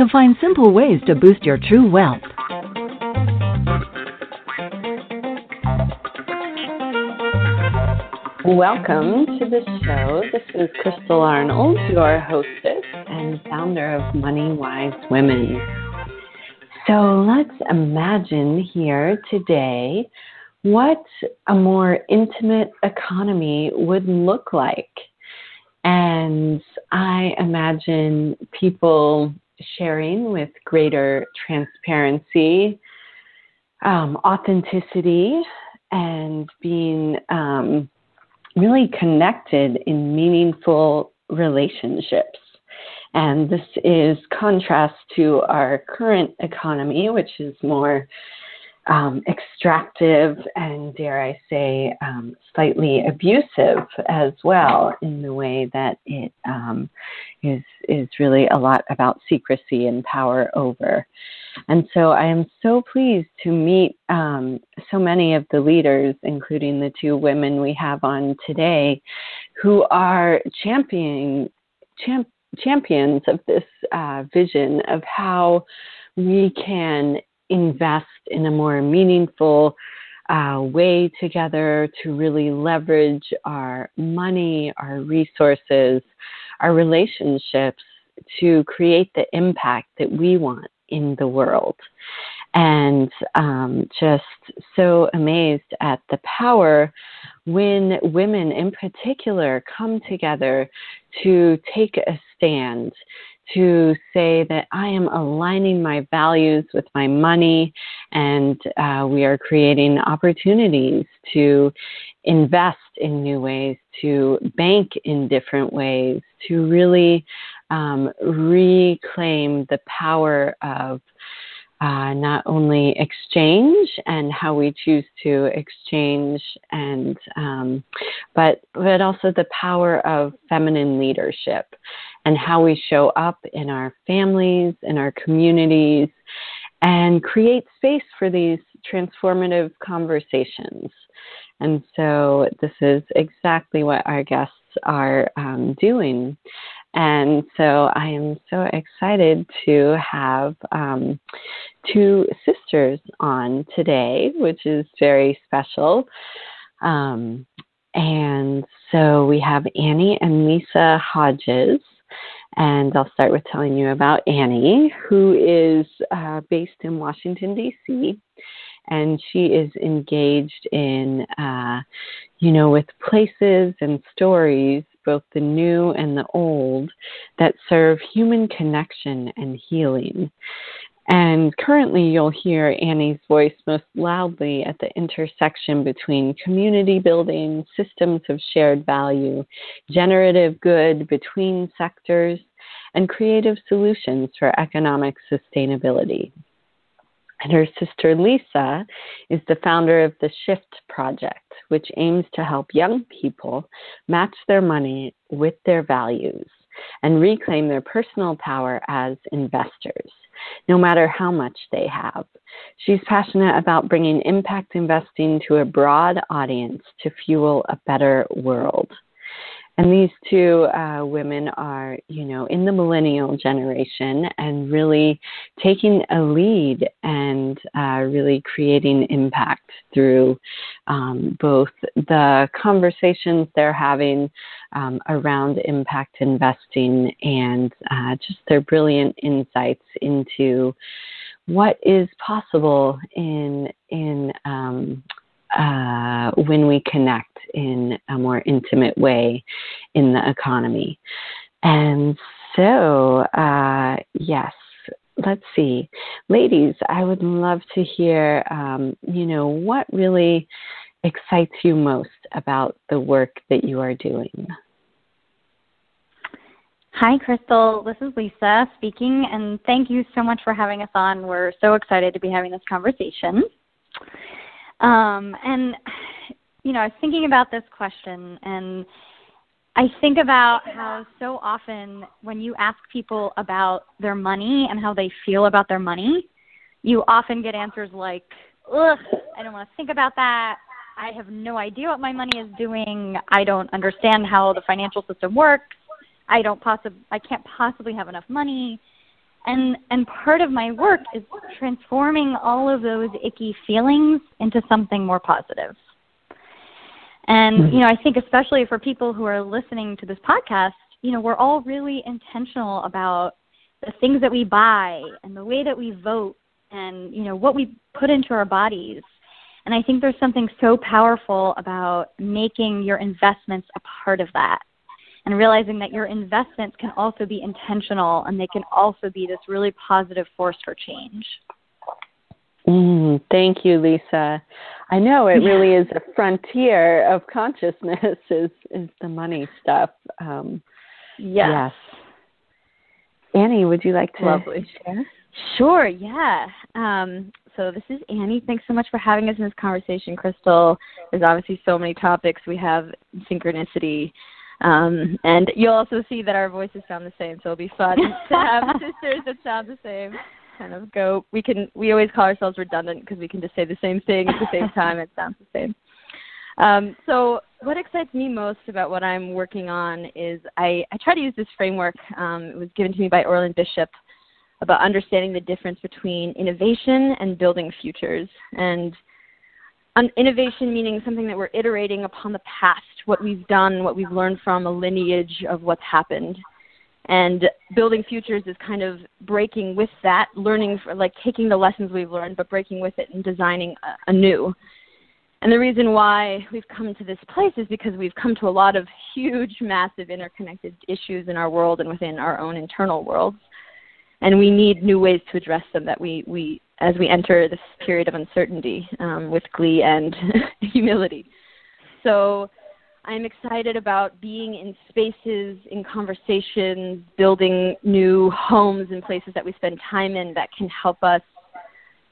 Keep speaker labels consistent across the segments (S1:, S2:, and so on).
S1: To find simple ways to boost your true wealth.
S2: Welcome to the show. This is Crystal Arnold, your hostess and founder of Money Wise Women. So let's imagine here today what a more intimate economy would look like. And I imagine people sharing with greater transparency, um, authenticity, and being um, really connected in meaningful relationships. And this is contrast to our current economy, which is more um, extractive and, dare I say, um, slightly abusive as well, in the way that it um, is is really a lot about secrecy and power over. And so I am so pleased to meet um, so many of the leaders, including the two women we have on today, who are championing champ, champions of this uh, vision of how we can invest in a more meaningful uh, way together to really leverage our money, our resources, our relationships to create the impact that we want in the world. And um, just so amazed at the power when women in particular come together to take a stand, to say that I am aligning my values with my money, and uh, we are creating opportunities to invest in new ways, to bank in different ways, to really um, reclaim the power of. Uh, not only exchange and how we choose to exchange, and um, but but also the power of feminine leadership and how we show up in our families, in our communities, and create space for these transformative conversations. And so, this is exactly what our guests are um, doing. And so, I am so excited to have um, two sisters on today, which is very special. Um, and so, we have Annie and Lisa Hodges. And I'll start with telling you about Annie, who is uh, based in Washington, D.C. And she is engaged in, uh, you know, with places and stories, both the new and the old, that serve human connection and healing. And currently, you'll hear Annie's voice most loudly at the intersection between community building, systems of shared value, generative good between sectors, and creative solutions for economic sustainability. And her sister Lisa is the founder of the Shift Project, which aims to help young people match their money with their values and reclaim their personal power as investors, no matter how much they have. She's passionate about bringing impact investing to a broad audience to fuel a better world. And these two uh, women are, you know, in the millennial generation and really taking a lead and uh, really creating impact through um, both the conversations they're having um, around impact investing and uh, just their brilliant insights into what is possible in in um, uh, when we connect in a more intimate way in the economy. And so, uh, yes, let's see. Ladies, I would love to hear, um, you know, what really excites you most about the work that you are doing.
S3: Hi, Crystal. This is Lisa speaking, and thank you so much for having us on. We're so excited to be having this conversation. Um, and, you know, I was thinking about this question, and I think about how so often when you ask people about their money and how they feel about their money, you often get answers like, ugh, I don't want to think about that. I have no idea what my money is doing. I don't understand how the financial system works. I don't possibly I can't possibly have enough money. And and part of my work is transforming all of those icky feelings into something more positive. And mm-hmm. you know, I think especially for people who are listening to this podcast, you know, we're all really intentional about the things that we buy and the way that we vote and you know what we put into our bodies. And I think there's something so powerful about making your investments a part of that and realizing that your investments can also be intentional and they can also be this really positive force for change.
S2: Mm, thank you, Lisa. I know it really is a frontier of consciousness is is the money stuff. Um,
S3: yes.
S2: yes. Annie, would you like to
S3: Lovely.
S2: share?
S3: Sure, yeah. Um, so this is Annie. Thanks so much for having us in this conversation, Crystal. There's obviously so many topics. We have synchronicity, um, and you'll also see that our voices sound the same, so it'll be fun to have sisters that sound the same. Kind of go. We can. We always call ourselves redundant because we can just say the same thing at the same time. It sounds the same. Um, so what excites me most about what I'm working on is I, I try to use this framework. Um, it was given to me by Orland Bishop about understanding the difference between innovation and building futures. And um, innovation meaning something that we're iterating upon the past, what we've done, what we've learned from a lineage of what's happened. And building futures is kind of breaking with that, learning, for, like taking the lessons we've learned, but breaking with it and designing anew. And the reason why we've come to this place is because we've come to a lot of huge, massive, interconnected issues in our world and within our own internal worlds and we need new ways to address them that we, we as we enter this period of uncertainty um, with glee and humility. So I'm excited about being in spaces, in conversations, building new homes and places that we spend time in that can help us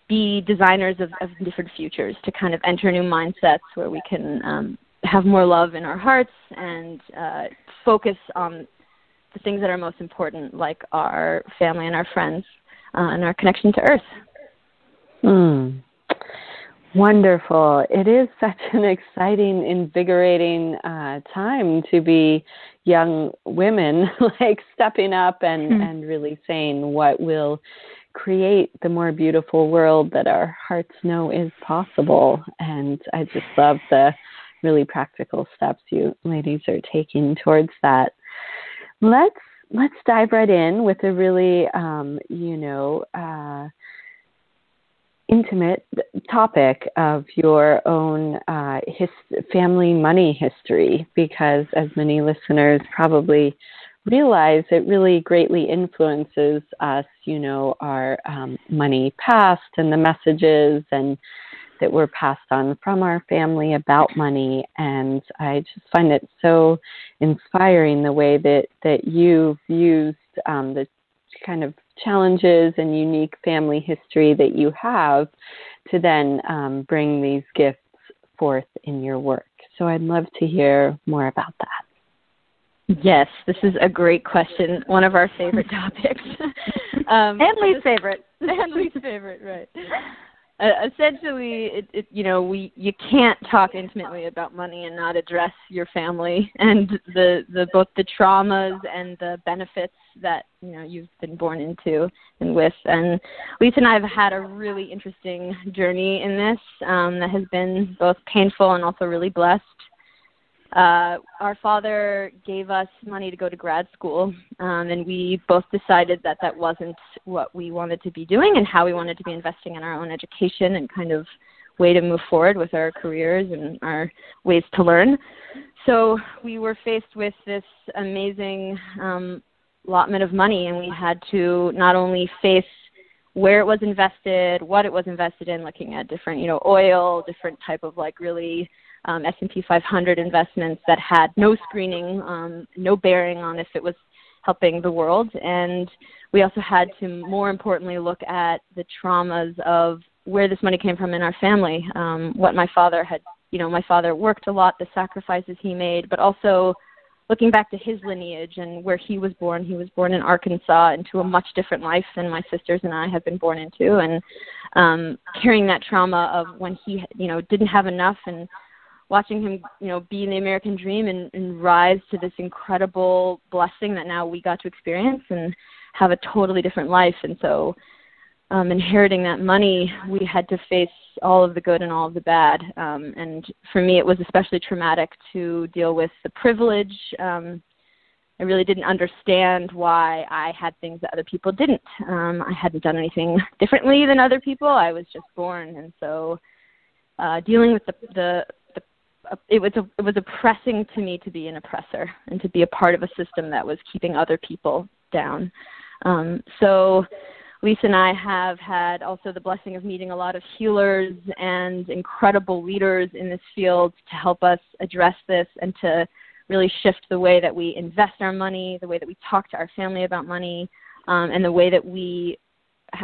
S3: be designers of, of different futures to kind of enter new mindsets where we can um, have more love in our hearts and uh, focus on the things that are most important, like our family and our friends uh, and our connection to Earth.
S2: Hmm. Wonderful. It is such an exciting, invigorating uh, time to be young women, like stepping up and, mm and really saying what will create the more beautiful world that our hearts know is possible. And I just love the really practical steps you ladies are taking towards that let's let's dive right in with a really um, you know uh, intimate topic of your own uh, his- family money history because as many listeners probably realize it really greatly influences us you know our um, money past and the messages and that were passed on from our family about money. And I just find it so inspiring the way that, that you've used um, the kind of challenges and unique family history that you have to then um, bring these gifts forth in your work. So I'd love to hear more about that.
S3: Yes, this is a great question. One of our favorite topics.
S2: um, and least favorite.
S3: and least favorite, right uh, essentially it, it you know we you can't talk intimately about money and not address your family and the the both the traumas and the benefits that you know you've been born into and with. And lisa and i have had a really interesting journey in this um, that has been both painful and also really blessed uh, our father gave us money to go to grad school, um, and we both decided that that wasn't what we wanted to be doing and how we wanted to be investing in our own education and kind of way to move forward with our careers and our ways to learn. So we were faced with this amazing um, allotment of money, and we had to not only face where it was invested, what it was invested in, looking at different, you know, oil, different type of like really um, S&P 500 investments that had no screening, um, no bearing on if it was helping the world. And we also had to more importantly look at the traumas of where this money came from in our family um what my father had you know my father worked a lot the sacrifices he made but also looking back to his lineage and where he was born. He was born in arkansas into a much different life than my sisters and i have been born into. And um carrying that trauma of when he you know didn't have enough and watching him, you know, be in the American dream and, and rise to this incredible blessing that now we got to experience and have a totally different life. And so, um, inheriting that money, we had to face all of the good and all of the bad. Um, and for me, it was especially traumatic to deal with the privilege. Um, I really didn't understand why I had things that other people didn't. Um, I hadn't done anything differently than other people. I was just born, and so uh, dealing with the, the it was it was oppressing to me to be an oppressor and to be a part of a system that was keeping other people down. Um, so Lisa and I have had also the blessing of meeting a lot of healers and incredible leaders in this field to help us address this and to really shift the way that we invest our money, the way that we talk to our family about money, um, and the way that we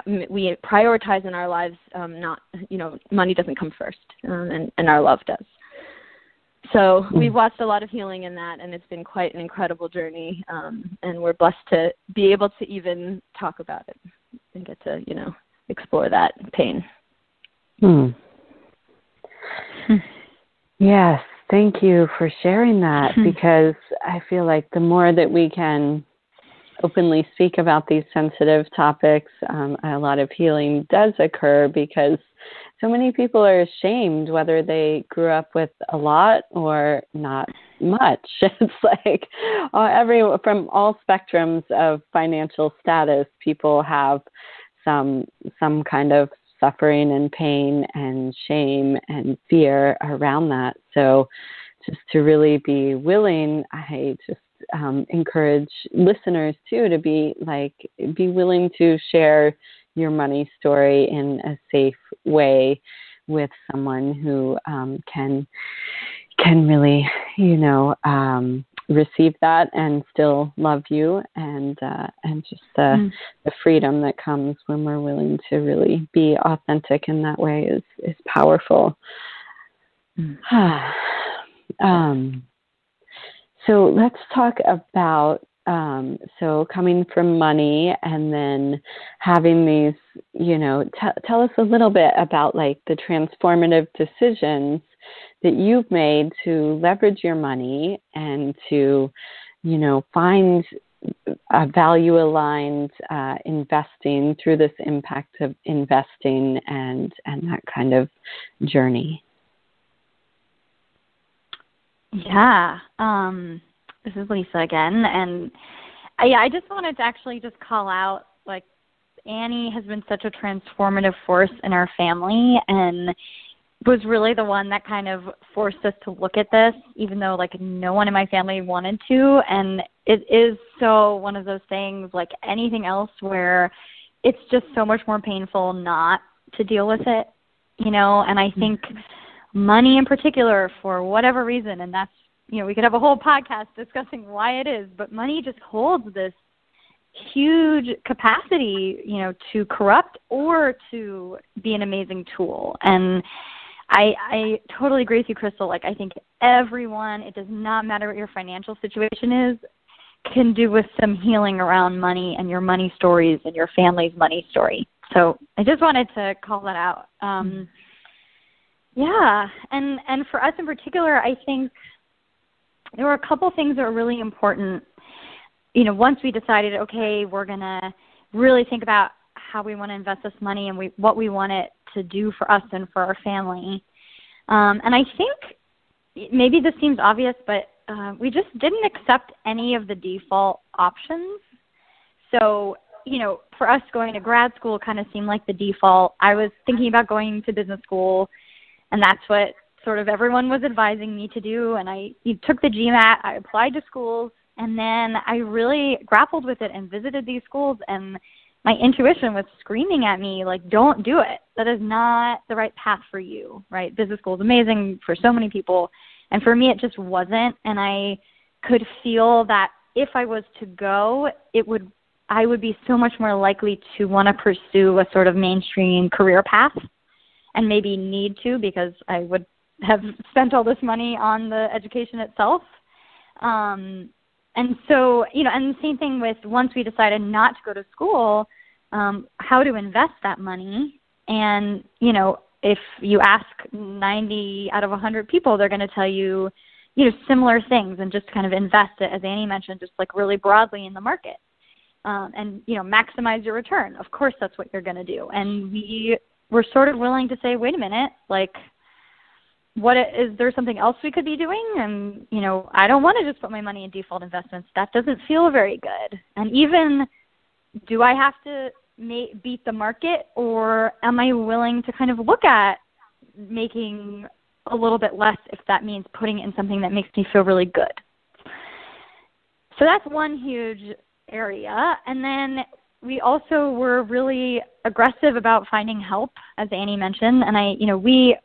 S3: we prioritize in our lives. Um, not you know money doesn't come first, um, and and our love does. So we've hmm. watched a lot of healing in that, and it's been quite an incredible journey. Um, and we're blessed to be able to even talk about it and get to, you know, explore that pain.
S2: Hmm. yes, thank you for sharing that hmm. because I feel like the more that we can openly speak about these sensitive topics, um, a lot of healing does occur because so many people are ashamed whether they grew up with a lot or not much. It's like uh, every from all spectrums of financial status, people have some some kind of suffering and pain and shame and fear around that. So just to really be willing, I just um, encourage listeners too to be like be willing to share your money story in a safe way with someone who um, can can really you know um, receive that and still love you and uh, and just the mm. the freedom that comes when we're willing to really be authentic in that way is is powerful. Mm. um, so let's talk about um, so coming from money and then having these, you know, t- tell us a little bit about like the transformative decisions that you've made to leverage your money and to, you know, find a value aligned uh, investing through this impact of investing and and that kind of journey.
S4: Yeah. Um this is Lisa again, and I, yeah, I just wanted to actually just call out like Annie has been such a transformative force in our family, and was really the one that kind of forced us to look at this, even though like no one in my family wanted to, and it is so one of those things like anything else where it's just so much more painful not to deal with it, you know, and I think. Mm-hmm money in particular for whatever reason and that's you know, we could have a whole podcast discussing why it is, but money just holds this huge capacity, you know, to corrupt or to be an amazing tool. And I I totally agree with you, Crystal. Like I think everyone, it does not matter what your financial situation is, can do with some healing around money and your money stories and your family's money story. So I just wanted to call that out. Um, yeah, and and for us in particular, I think there were a couple things that were really important. You know, once we decided, okay, we're gonna really think about how we want to invest this money and we, what we want it to do for us and for our family. Um, and I think maybe this seems obvious, but uh, we just didn't accept any of the default options. So, you know, for us going to grad school kind of seemed like the default. I was thinking about going to business school, and that's what sort of everyone was advising me to do and I took the GMAT, I applied to schools and then I really grappled with it and visited these schools and my intuition was screaming at me like don't do it. That is not the right path for you, right? Business school is amazing for so many people and for me it just wasn't and I could feel that if I was to go, it would I would be so much more likely to want to pursue a sort of mainstream career path and maybe need to because I would have spent all this money on the education itself. Um, and so, you know, and the same thing with once we decided not to go to school, um, how to invest that money. And, you know, if you ask 90 out of 100 people, they're going to tell you, you know, similar things and just kind of invest it, as Annie mentioned, just like really broadly in the market. Um, and you know maximize your return. Of course, that's what you're going to do. And we were sort of willing to say, wait a minute, like what is there something else we could be doing? And you know i don't want to just put my money in default investments. That doesn't feel very good. And even do i have to beat the market or am i willing to kind of look at making a little bit less if that means putting it in something that makes me feel really good? So that's one huge area. And then we also were really aggressive about finding help as annie mentioned. And i you know we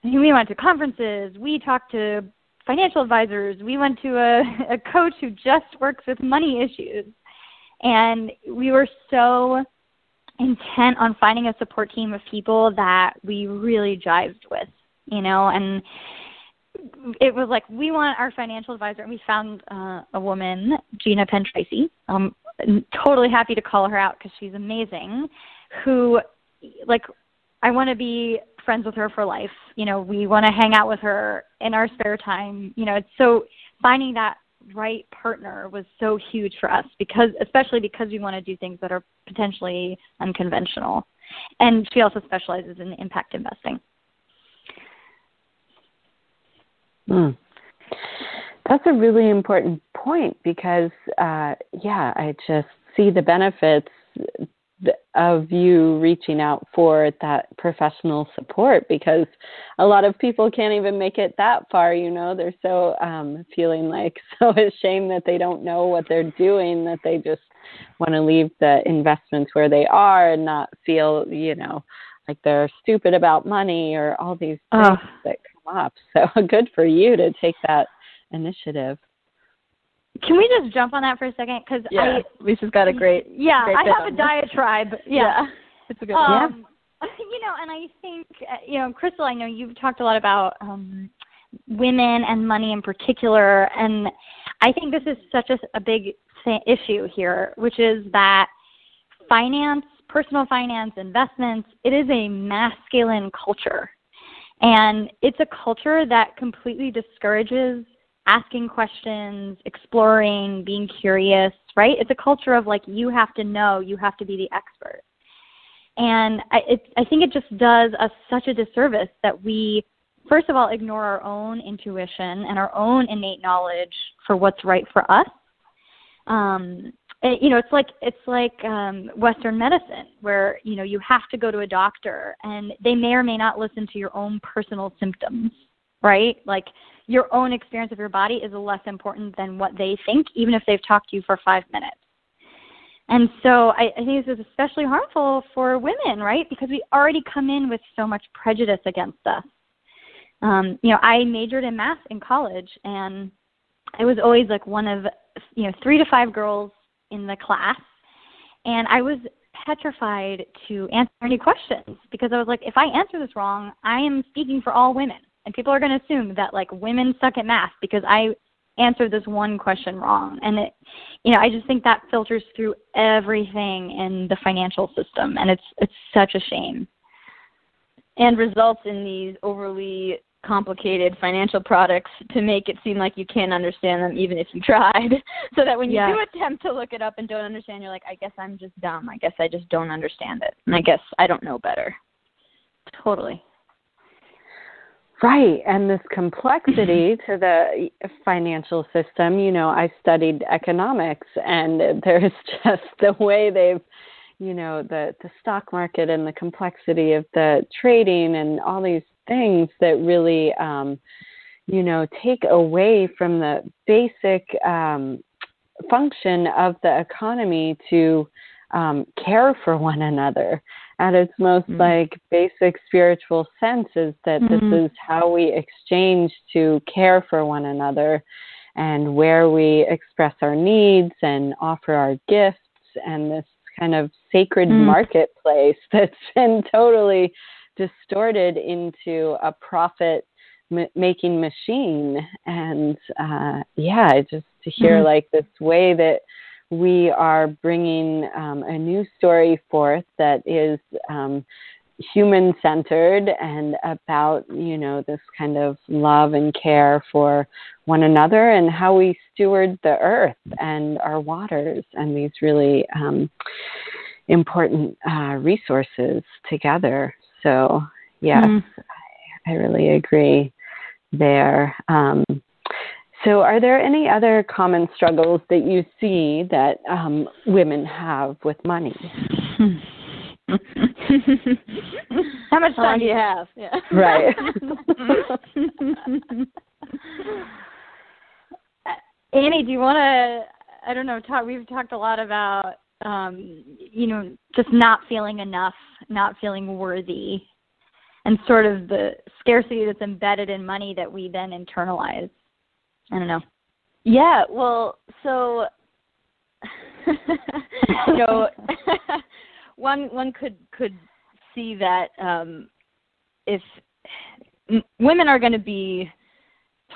S4: we went to conferences. We talked to financial advisors. We went to a, a coach who just works with money issues. And we were so intent on finding a support team of people that we really jived with, you know, and it was like we want our financial advisor and we found uh, a woman gina penn tracy i'm totally happy to call her out because she's amazing who like i want to be friends with her for life. You know, we want to hang out with her in our spare time. You know, it's so finding that right partner was so huge for us because especially because we want to do things that are potentially unconventional. And she also specializes in impact investing.
S2: Hmm. That's a really important point because, uh, yeah, I just see the benefits of you reaching out for that professional support because a lot of people can't even make it that far you know? They're so um feeling like so ashamed that they don't know what they're doing that they just want to leave the investments where they are and not feel you know like they're stupid about money or all these things uh, that come up. So good for you to take that initiative
S4: can we just jump on that for a second? Because
S3: yeah, I, Lisa's got a great
S4: yeah.
S3: Great
S4: I have a diatribe. Yeah.
S3: yeah. it's a good
S4: um, yeah. You know, and I think uh, you know, Crystal. I know you've talked a lot about um, women and money in particular, and I think this is such a, a big issue here, which is that finance, personal finance, investments. It is a masculine culture, and it's a culture that completely discourages asking questions, exploring, being curious, right? It's a culture of like you have to know, you have to be the expert. And I, it, I think it just does us such a disservice that we, first of all, ignore our own intuition and our own innate knowledge for what's right for us. Um, it, you know, it's like it's like um, Western medicine, where you know you have to go to a doctor, and they may or may not listen to your own personal symptoms, right? Like your own experience of your body is less important than what they think, even if they've talked to you for five minutes. And so I, I think this is especially harmful for women, right? Because we already come in with so much prejudice against us. Um, you know, I majored in math in college, and I was always like one of you know three to five girls in the class, and I was petrified to answer any questions because I was like, if I answer this wrong, I am speaking for all women and people are going to assume that like women suck at math because I answered this one question wrong. And it you know I just think that filters through everything in the financial system and it's it's such a shame.
S3: And results in these overly complicated financial products to make it seem like you can't understand them even if you tried. So that when you do attempt to look it up and don't understand you're like I guess I'm just dumb. I guess I just don't understand it. And I guess I don't know better.
S4: Totally
S2: Right, and this complexity to the financial system, you know, I studied economics and there's just the way they've, you know, the the stock market and the complexity of the trading and all these things that really um you know, take away from the basic um function of the economy to um, care for one another at its most mm-hmm. like basic spiritual sense is that mm-hmm. this is how we exchange to care for one another and where we express our needs and offer our gifts and this kind of sacred mm. marketplace that's been totally distorted into a profit m- making machine and uh, yeah just to hear mm-hmm. like this way that we are bringing um, a new story forth that is um, human centered and about you know this kind of love and care for one another and how we steward the earth and our waters and these really um, important uh, resources together so yes mm. I, I, really agree there um, so, are there any other common struggles that you see that um, women have with money?
S3: How much time do you have?
S2: Yeah. Right.
S4: Annie, do you want to? I don't know. Talk. We've talked a lot about, um, you know, just not feeling enough, not feeling worthy, and sort of the scarcity that's embedded in money that we then internalize. I don't know.
S3: Yeah, well, so you know, one one could could see that um, if m- women are going to be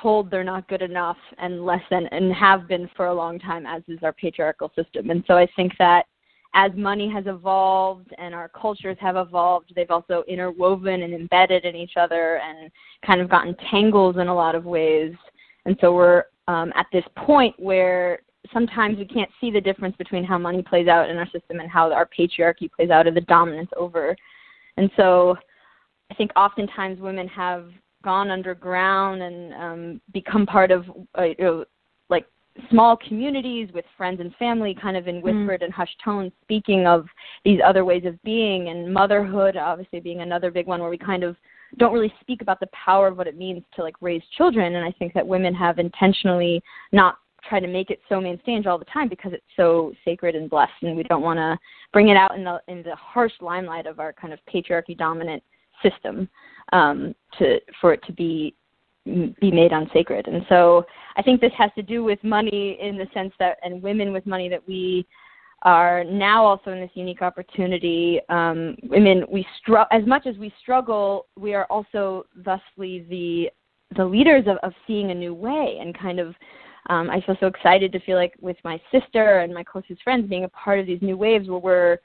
S3: told they're not good enough and less than and have been for a long time as is our patriarchal system and so i think that as money has evolved and our cultures have evolved they've also interwoven and embedded in each other and kind of gotten tangled in a lot of ways and so we're um, at this point where sometimes we can't see the difference between how money plays out in our system and how our patriarchy plays out or the dominance over. And so I think oftentimes women have gone underground and um, become part of uh, you know, like small communities with friends and family, kind of in mm. whispered mm. and hushed tones, speaking of these other ways of being, and motherhood obviously being another big one where we kind of don't really speak about the power of what it means to like raise children. And i think that women have intentionally not tried to make it so main stage all the time because it's so sacred and blessed. And we don't want to bring it out in the in the harsh limelight of our kind of patriarchy dominant system um, to for it to be be made unsacred. And so i think this has to do with money in the sense that and women with money that we are now also in this unique opportunity. Um, I mean, we str- as much as we struggle, we are also thusly the the leaders of, of seeing a new way and kind of. Um, I feel so excited to feel like with my sister and my closest friends being a part of these new waves where we're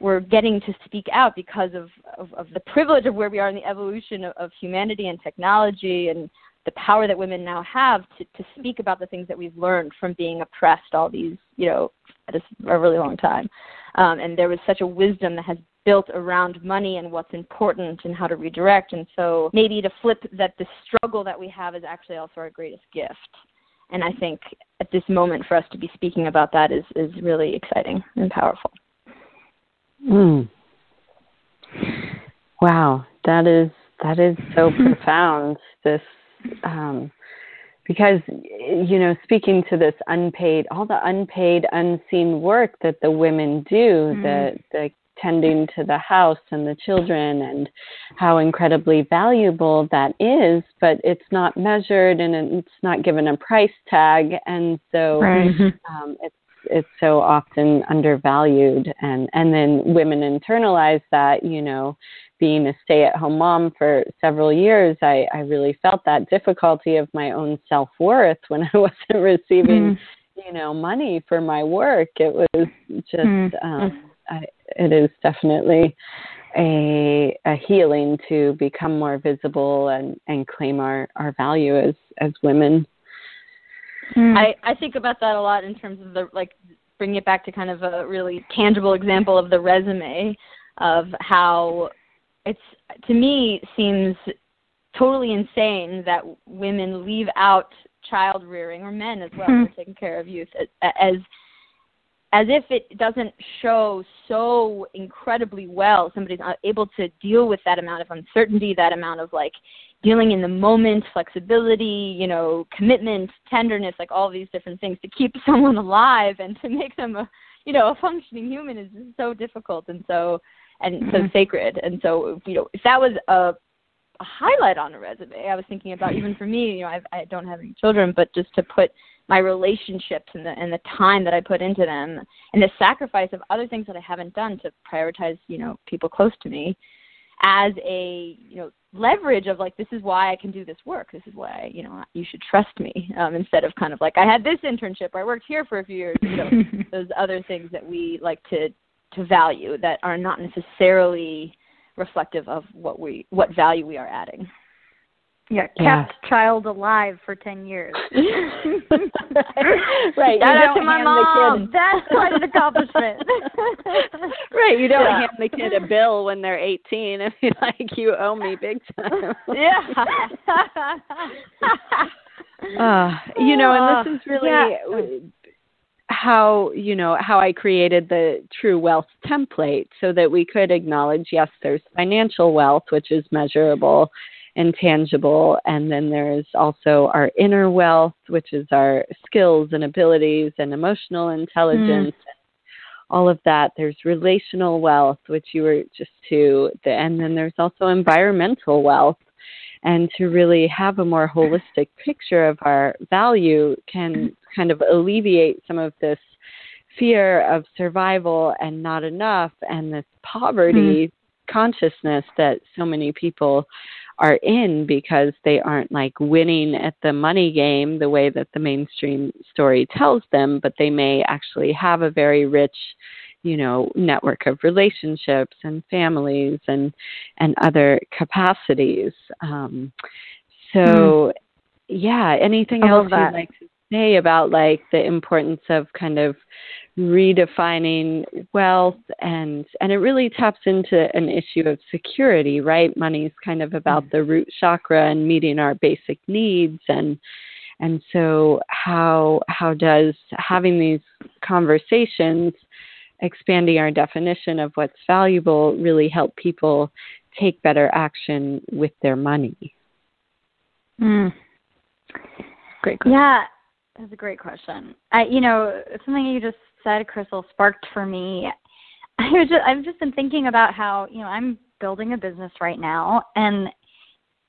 S3: we're getting to speak out because of, of, of the privilege of where we are in the evolution of, of humanity and technology and the power that women now have to, to speak about the things that we've learned from being oppressed all these, you know, at a, really long time. Um, and there was such a wisdom that has built around money and what's important and how to redirect. And so maybe to flip that the struggle that we have is actually also our greatest gift. And I think at this moment for us to be speaking about that is, is really exciting and powerful.
S2: Mm. Wow, that is that is so profound. This um, because you know speaking to this unpaid all the unpaid unseen work that the women do mm-hmm. the the tending to the house and the children and how incredibly valuable that is but it's not measured and it's not given a price tag and so right. um, it's it's so often undervalued and and then women internalize that you know being a stay at home mom for several years, I, I really felt that difficulty of my own self worth when I wasn't receiving, mm. you know, money for my work. It was just, mm. um, I, it is definitely a, a healing to become more visible and, and claim our, our value as, as women.
S3: Mm. I, I think about that a lot in terms of the like bringing it back to kind of a really tangible example of the resume of how it's to me seems totally insane that women leave out child rearing or men as well mm-hmm. for taking care of youth as as if it doesn't show so incredibly well somebody's not able to deal with that amount of uncertainty that amount of like dealing in the moment flexibility you know commitment tenderness like all these different things to keep someone alive and to make them a you know a functioning human is so difficult and so and mm-hmm. so sacred. And so, you know, if that was a a highlight on a resume. I was thinking about even for me, you know, I've, I don't have any children, but just to put my relationships and the and the time that I put into them and the sacrifice of other things that I haven't done to prioritize, you know, people close to me as a you know leverage of like this is why I can do this work. This is why you know you should trust me um, instead of kind of like I had this internship or I worked here for a few years. You know those other things that we like to to value that are not necessarily reflective of what we what value we are adding.
S4: Yeah, kept yeah. child alive for ten years.
S2: right.
S3: Shout out to my mom.
S4: That's quite an accomplishment.
S2: right. You don't yeah. hand the kid a bill when they're eighteen and be like, "You owe me big time."
S3: yeah.
S2: uh, you know, and this is really
S3: yeah.
S2: How you know how I created the true wealth template so that we could acknowledge yes, there's financial wealth, which is measurable and tangible. And then there's also our inner wealth, which is our skills and abilities and emotional intelligence. Mm. All of that. There's relational wealth, which you were just to, and then there's also environmental wealth. And to really have a more holistic picture of our value can kind of alleviate some of this fear of survival and not enough and this poverty mm. consciousness that so many people are in because they aren't like winning at the money game the way that the mainstream story tells them, but they may actually have a very rich, you know, network of relationships and families and and other capacities. Um, so, mm. yeah, anything else you'd like to say about like the importance of kind of redefining wealth and and it really taps into an issue of security right money is kind of about mm-hmm. the root chakra and meeting our basic needs and and so how how does having these conversations expanding our definition of what's valuable really help people take better action with their money
S4: mm.
S3: great question.
S4: yeah that's a great question. I, you know, something you just said, Crystal, sparked for me. I was just, I've just been thinking about how, you know, I'm building a business right now, and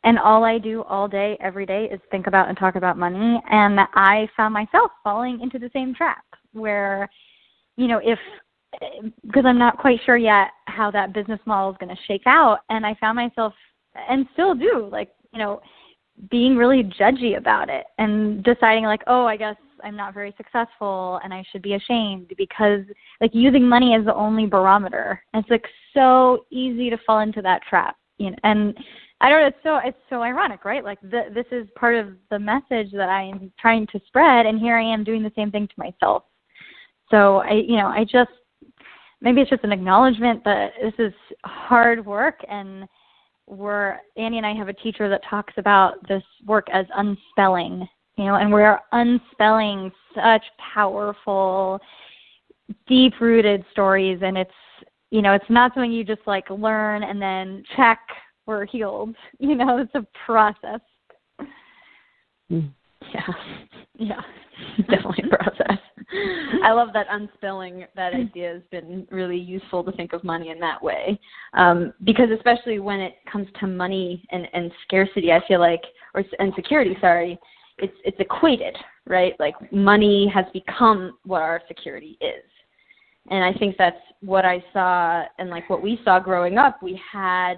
S4: and all I do all day, every day, is think about and talk about money. And I found myself falling into the same trap where, you know, if because I'm not quite sure yet how that business model is going to shake out, and I found myself and still do like, you know being really judgy about it and deciding like oh i guess i'm not very successful and i should be ashamed because like using money as the only barometer. And it's like so easy to fall into that trap you know and i don't know it's so it's so ironic right? Like the, this is part of the message that i am trying to spread and here i am doing the same thing to myself. So i you know i just maybe it's just an acknowledgement that this is hard work and we're Annie and I have a teacher that talks about this work as unspelling, you know, and we're unspelling such powerful, deep rooted stories and it's you know, it's not something you just like learn and then check we're healed. You know, it's a process.
S2: Mm.
S3: Yeah. Yeah. Definitely a process. I love that unspelling. That idea has been really useful to think of money in that way, um, because especially when it comes to money and, and scarcity, I feel like, or and security, sorry, it's it's equated, right? Like money has become what our security is, and I think that's what I saw and like what we saw growing up. We had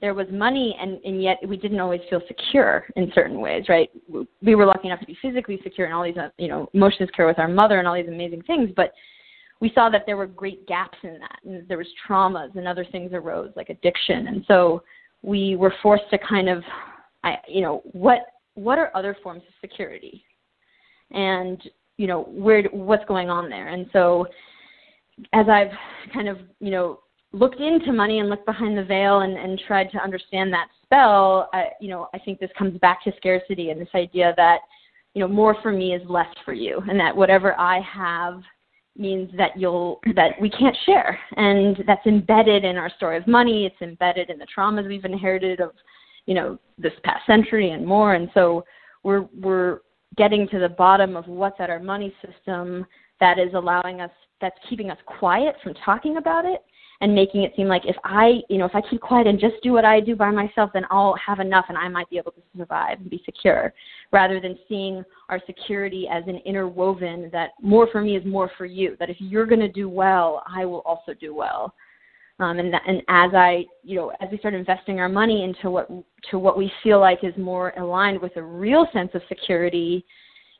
S3: there was money and, and yet we didn't always feel secure in certain ways, right? We were lucky enough to be physically secure and all these, uh, you know, emotions care with our mother and all these amazing things, but we saw that there were great gaps in that and there was traumas and other things arose like addiction. And so we were forced to kind of, I, you know, what, what are other forms of security? And, you know, where, what's going on there? And so as I've kind of, you know, looked into money and looked behind the veil and, and tried to understand that spell, I, you know, I think this comes back to scarcity and this idea that, you know, more for me is less for you, and that whatever I have means that you'll that we can't share, and that's embedded in our story of money. It's embedded in the traumas we've inherited of, you know, this past century and more, and so we're we're getting to the bottom of what's at our money system that is allowing us that's keeping us quiet from talking about it and making it seem like if I, you know, if I keep quiet and just do what I do by myself, then I'll have enough and I might be able to survive and be secure, rather than seeing our security as an interwoven that more for me is more for you. That if you're going to do well, I will also do well. Um, and that, and as I, you know, as we start investing our money into what to what we feel like is more aligned with a real sense of security,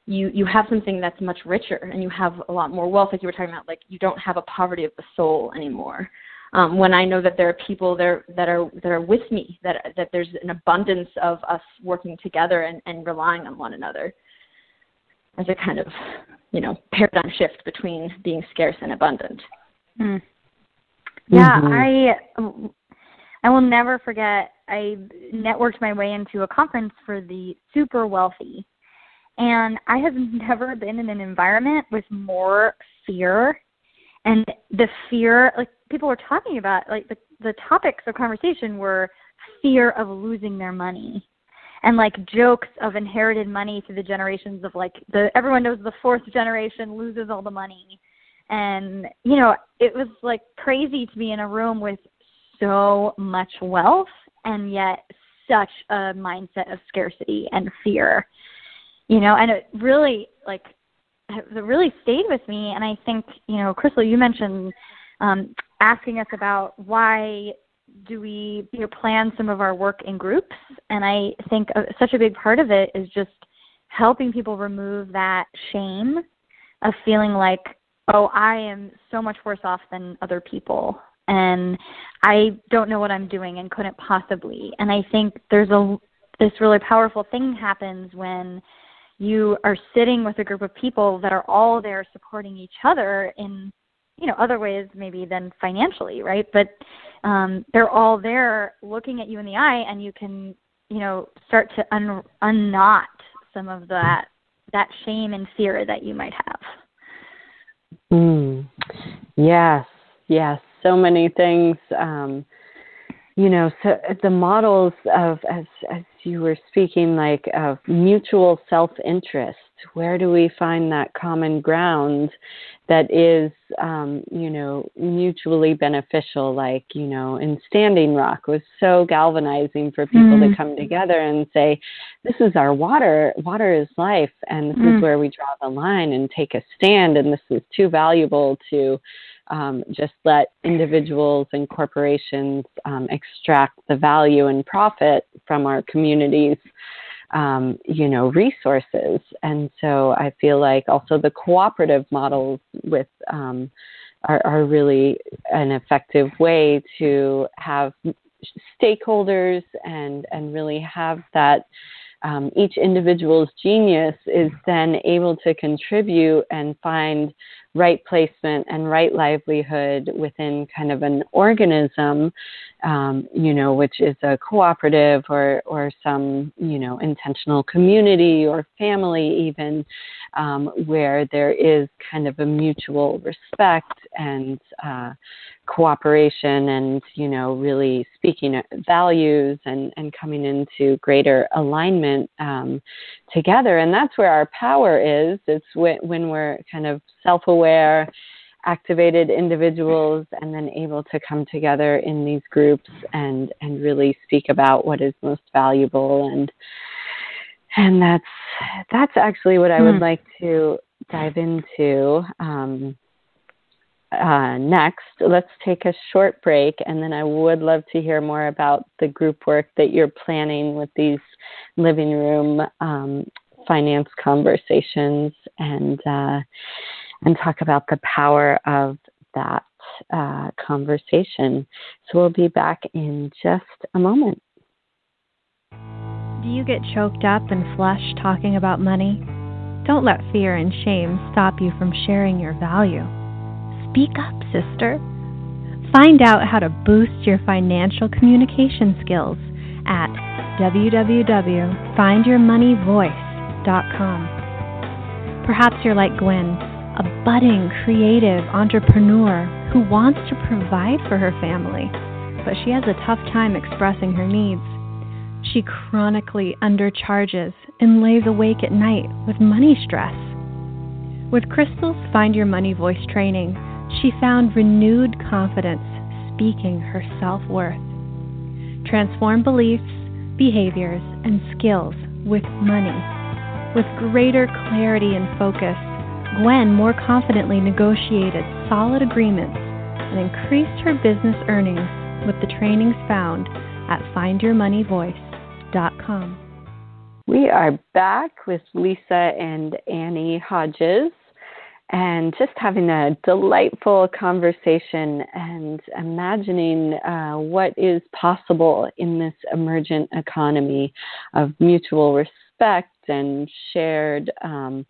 S3: you you have something that's much richer and you have a lot more wealth like you were talking about like you don't have a poverty of the soul anymore um, when I know that there are people there that are that are with me that that there's an abundance of us working together and, and relying on one another as a kind of you know paradigm shift between being scarce and abundant.
S4: Mm. Yeah, mm-hmm. I I will never forget. I networked my way into a conference for the super wealthy and I have never been in an environment with more fear and the fear like people were talking about like the the topics of conversation were fear of losing their money and like jokes of inherited money through the generations of like the everyone knows the fourth generation loses all the money and you know it was like crazy to be in a room with so much wealth and yet such a mindset of scarcity and fear you know, and it really like it really stayed with me. And I think you know, Crystal, you mentioned um, asking us about why do we you know, plan some of our work in groups, and I think uh, such a big part of it is just helping people remove that shame of feeling like oh i am so much worse off than other people. And i don't know what i'm doing and couldn't possibly. And i think there's a this really powerful thing happens when you are sitting with a group of people that are all there supporting each other in you know other ways maybe than financially right? But um they're all there looking at you in the eye and you can you know start to un unknot some of that that shame and fear that you might have.
S2: Mm. yes. Yes. So many things um you know so the models of as as you were speaking like of mutual self interest where do we find that common ground that is um, you know mutually beneficial like you know in standing rock was so galvanizing for people mm. to come together and say this is our water water is life and this mm. is where we draw the line and take a stand and this is too valuable to um, just let individuals and corporations um, extract the value and profit from our communities um, you know resources. And so i feel like also the cooperative models with um, are, are really an effective way to have stakeholders and and really have that um, each individual's genius is then able to contribute and find right placement and right livelihood within kind of an organism, um, you know, which is a cooperative or, or some, you know, intentional community or family, even um, where there is kind of a mutual respect and uh, cooperation and you know really speaking values and and coming into greater alignment um, together. And that's where our power is. It's when, when we're kind of self-aware activated individuals and then able to come together in these groups and and really speak about what is most valuable and and that's that's actually what I would mm. like to dive into um, uh, next. Let's take a short break, and then I would love to hear more about the group work that you're planning with these living room um, finance conversations, and uh, and talk about the power of that uh, conversation. So we'll be back in just a moment.
S5: Do you get choked up and flushed talking about money? Don't let fear and shame stop you from sharing your value. Speak up, sister. Find out how to boost your financial communication skills at www.findyourmoneyvoice.com. Perhaps you're like Gwen, a budding creative entrepreneur who wants to provide for her family, but she has a tough time expressing her needs. She chronically undercharges and lays awake at night with money stress. With Crystal's Find Your Money Voice training, she found renewed confidence speaking her self worth. Transform beliefs, behaviors, and skills with money. With greater clarity and focus, Gwen more confidently negotiated solid agreements and increased her business earnings with the trainings found at findyourmoneyvoice.com.
S2: We are back with Lisa and Annie Hodges and just having a delightful conversation and imagining uh, what is possible in this emergent economy of mutual respect and shared um,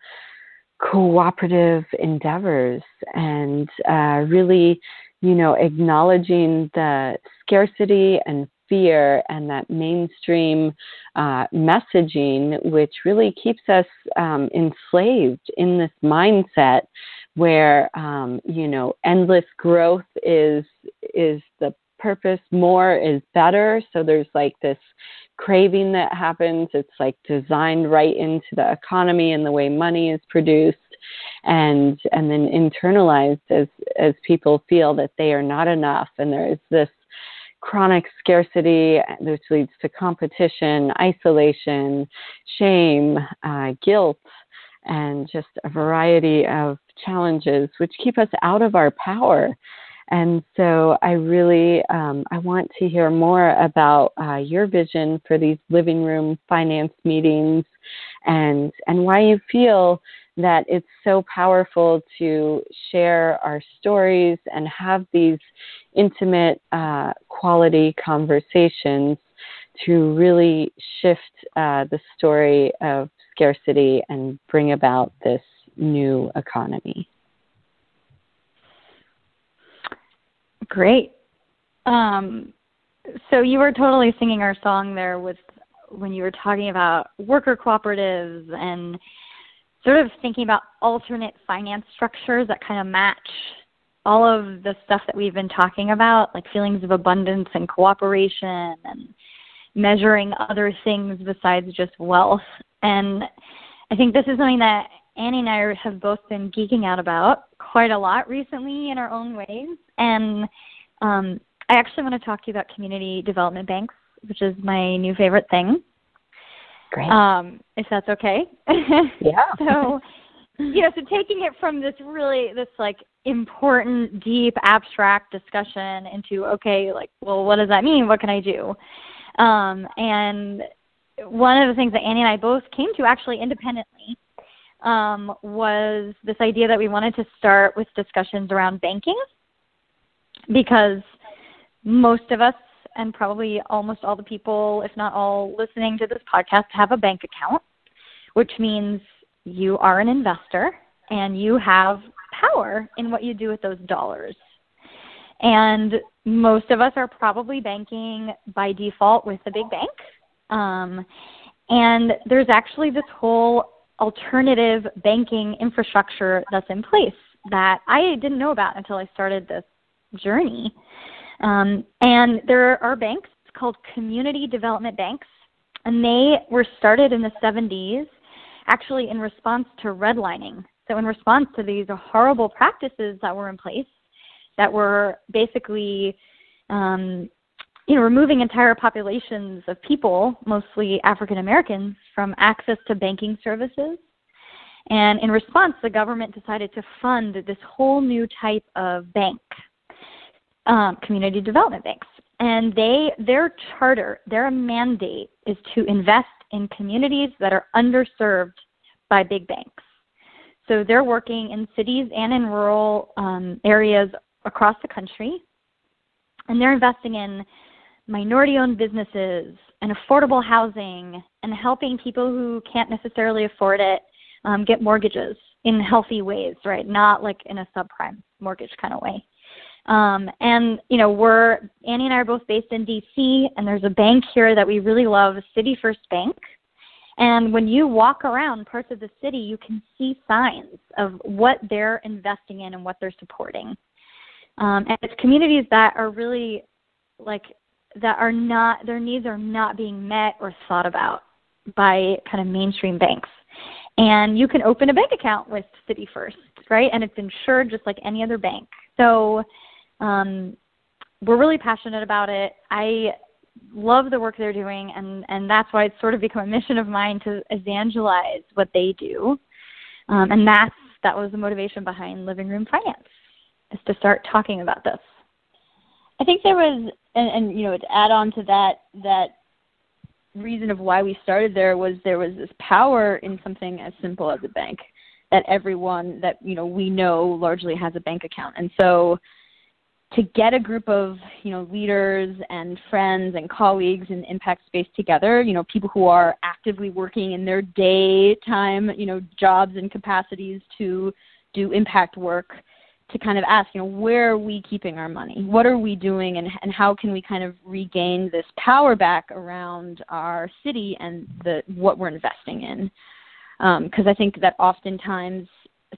S2: cooperative endeavors and uh, really you know acknowledging the scarcity and fear and that mainstream uh, messaging, which really keeps us um, enslaved in this mindset where um, you know endless growth is is the purpose. More is better. So there's like this craving that happens. It's like designed right into the economy and the way money is produced and and then internalized as as people feel that they are not enough and there is this chronic scarcity, which leads to competition, isolation, shame, uh, guilt, and just a variety of challenges which keep us out of our power. And so I really um, I want to hear more about uh, your vision for these living room finance meetings and and why you feel that it's so powerful to share our stories and have these intimate, uh, quality conversations to really shift uh, the story of scarcity and bring about this new economy.
S4: Great. Um, so you were totally singing our song there with when you were talking about worker cooperatives and sort of thinking about alternate finance structures that kind of match all of the stuff that we've been talking about, like feelings of abundance and cooperation and measuring other things besides just wealth. And I think this is something that Annie and I have both been geeking out about quite a lot recently in our own ways. And um, I actually want to talk to you about community development banks, which is my new favorite thing.
S2: Great.
S4: Um, if that's okay.
S2: Yeah.
S4: so, you know, so taking it from this really this like important, deep, abstract discussion into okay, like, well, what does that mean? What can I do? Um, and one of the things that Annie and I both came to actually independently um, was this idea that we wanted to start with discussions around banking because most of us and probably almost all the people, if not all, listening to this podcast have a bank account, which means you are an investor and you have power in what you do with those dollars. And most of us are probably banking by default with a big bank. Um, and there's actually this whole alternative banking infrastructure that's in place that I didn't know about until I started this journey. Um, and there are banks called community development banks, and they were started in the 70s actually in response to redlining. So, in response to these horrible practices that were in place that were basically um, you know, removing entire populations of people, mostly African Americans, from access to banking services. And in response, the government decided to fund this whole new type of bank um, community development banks. And they their charter, their mandate is to invest in communities that are underserved by big banks. So they're working in cities and in rural um, areas across the country, and they're investing in minority-owned businesses and affordable housing and helping people who can't necessarily afford it um, get mortgages in healthy ways, right? Not like in a subprime mortgage kind of way. Um, and you know, we're Annie and I are both based in DC, and there's a bank here that we really love, City First Bank. And when you walk around parts of the city, you can see signs of what they're investing in and what they're supporting. Um, and it's communities that are really like that are not their needs are not being met or thought about by kind of mainstream banks. And you can open a bank account with City First, right? And it's insured just like any other bank. So um, we're really passionate about it. I love the work they're doing, and and that's why it's sort of become a mission of mine to evangelize what they do, um, and that's that was the motivation behind Living Room Finance, is to start talking about this. I think there was, and, and you know, to add on to that, that reason of why we started there was there was this power in something as simple as a bank that everyone that you know we know largely has a bank account, and so to get a group of you know leaders and friends and colleagues in the impact space together you know people who are actively working in their daytime you know jobs and capacities to do impact work to kind of ask you know where are we keeping our money? What are we doing and and how can we kind of regain this power back around our city and the what we're investing in? Because um, i think that oftentimes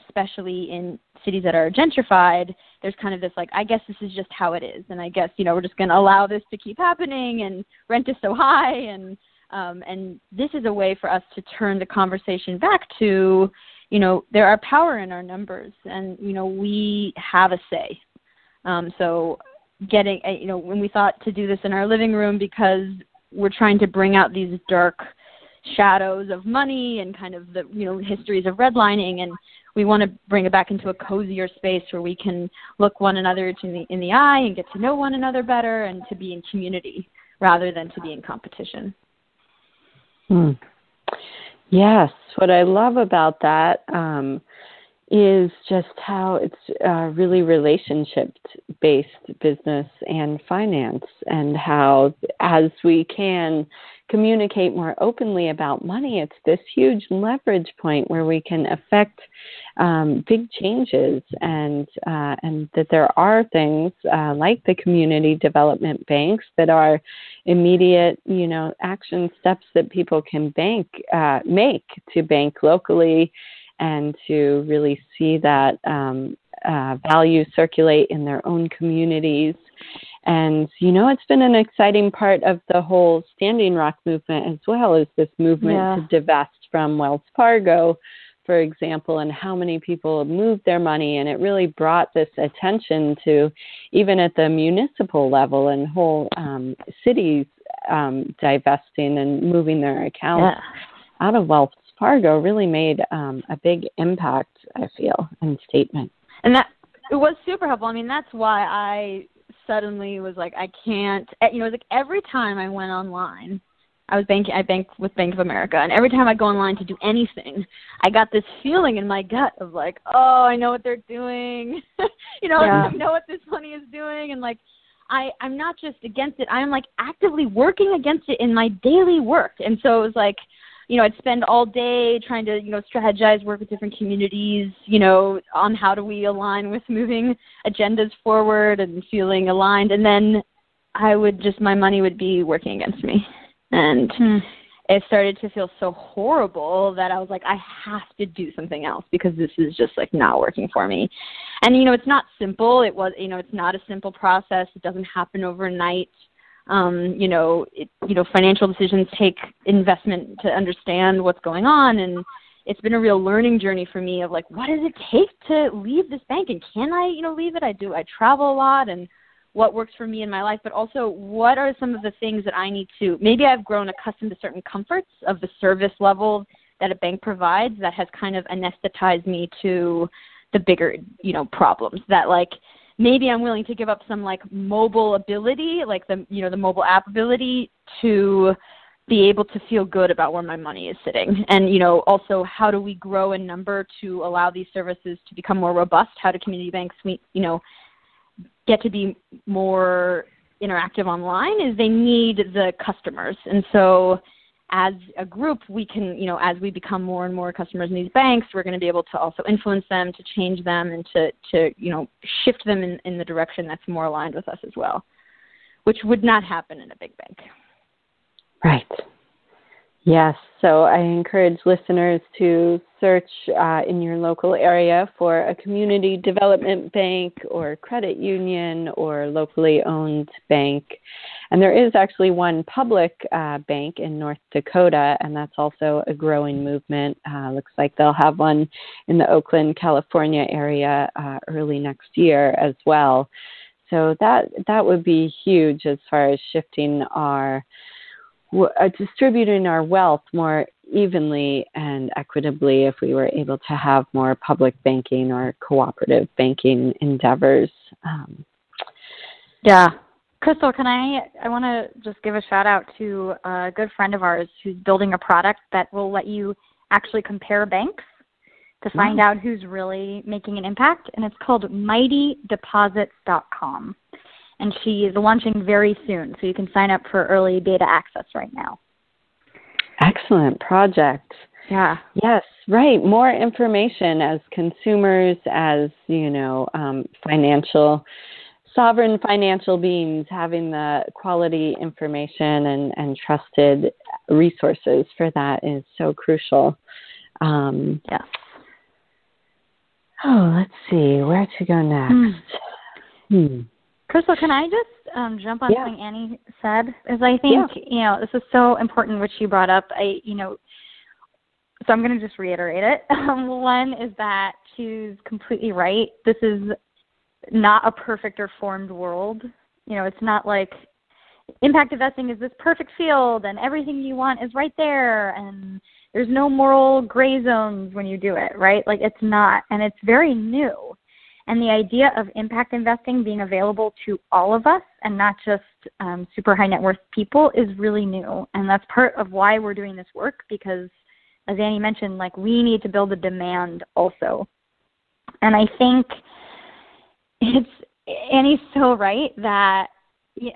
S4: especially in cities that are gentrified, there's kind of this like, I guess this is just how it is, and I guess you know we're just going to allow this to keep happening, and rent is so high, and um, and this is a way for us to turn the conversation back to, you know, there are power in our numbers, and you know we have a say. Um, so getting, uh, you know, when we thought to do this in our living room because we're trying to bring out these dark shadows of money and kind of the you know histories of redlining and we want to bring it back into a cozier space where we can look one another in the, in the eye and get to know one another better and to be in community rather than to be in competition.
S2: Hmm. Yes, what I love about that um, is just how it's uh, really relationship based business and finance, and how as we can communicate more openly about money, it's this huge leverage point where we can affect um, big changes, and uh, and that there are things uh, like the community development banks that are immediate, you know, action steps that people can bank uh, make to bank locally and to really see that um, uh, value circulate in their own communities and, you know, it's been an exciting part of the whole Standing Rock movement as well as this movement yeah. to divest from Wells Fargo, for example, and how many people have moved their money. And it really brought this attention to even at the municipal level and whole um, cities um, divesting and moving their accounts yeah. out of Wells Fargo really made um, a big impact, I feel, in statement.
S3: And that it was super helpful. I mean, that's why I suddenly was like, I can't. Eh, you know, it was like every time I went online, I was banking. I banked with Bank of America, and every time I go online to do anything, I got this feeling in my gut of like, oh, I know what they're doing. you know, yeah. I know what this money is doing, and like, I I'm not just against it. I'm like actively working against it in my daily work, and so it was like you know, I'd spend all day trying to, you know, strategize, work with different communities, you know, on how do we align with moving agendas forward and feeling aligned. And then I would just, my money would be working against me. And hmm. it started to feel so horrible that I was like, I have to do something else because this is just like not working for me. And, you know, it's not simple. It was, you know, it's not a simple process. It doesn't happen overnight um, you know, it, you know, financial decisions take investment to understand what's going on, and it's been a real learning journey for me of like, what does it take to leave this bank, and can I, you know, leave it? I do. I travel a lot, and what works for me in my life, but also what are some of the things that I need to. Maybe I've grown accustomed to certain comforts of the service level that a bank provides that has kind of anesthetized me to the bigger, you know, problems that like maybe I'm willing to give up some like mobile ability, like the you know the mobile app ability to be able to feel good about where my money is sitting. And you know also how do we grow in number to allow these services to become more robust? How do community banks you know get to be more interactive online? Is they need the customers, and so as a group, we can, you know, as we become more and more customers in these banks, we're going to be able to also influence them, to change them, and to, to you know, shift them in, in the direction that's more aligned with us as well, which would not happen in a big bank.
S2: Right. Yes, so I encourage listeners to search uh, in your local area for a community development bank or credit union or locally owned bank. And there is actually one public uh, bank in North Dakota, and that's also a growing movement. Uh, looks like they'll have one in the Oakland, California area uh, early next year as well. so that that would be huge as far as shifting our uh, distributing our wealth more evenly and equitably if we were able to have more public banking or cooperative banking endeavors. Um,
S4: yeah. Crystal, can I? I want to just give a shout out to a good friend of ours who's building a product that will let you actually compare banks to find wow. out who's really making an impact, and it's called MightyDeposits.com. And she is launching very soon, so you can sign up for early beta access right now.
S2: Excellent project.
S4: Yeah.
S2: Yes, right. More information as consumers, as you know, um, financial sovereign financial beings having the quality information and, and trusted resources for that is so crucial. Um,
S4: yes.
S2: Oh, let's see where to go next. Hmm.
S4: hmm. Crystal, can I just um, jump on yeah. something Annie said? Because I think yeah. you know this is so important, which you brought up. I, you know, so I'm going to just reiterate it. Um, one is that she's completely right. This is not a perfect or formed world. You know, it's not like impact investing is this perfect field and everything you want is right there and there's no moral gray zones when you do it, right? Like it's not and it's very new. And the idea of impact investing being available to all of us and not just um, super high net worth people is really new. And that's part of why we're doing this work because, as Annie mentioned, like we need to build a demand also. And I think it's Annie's so right that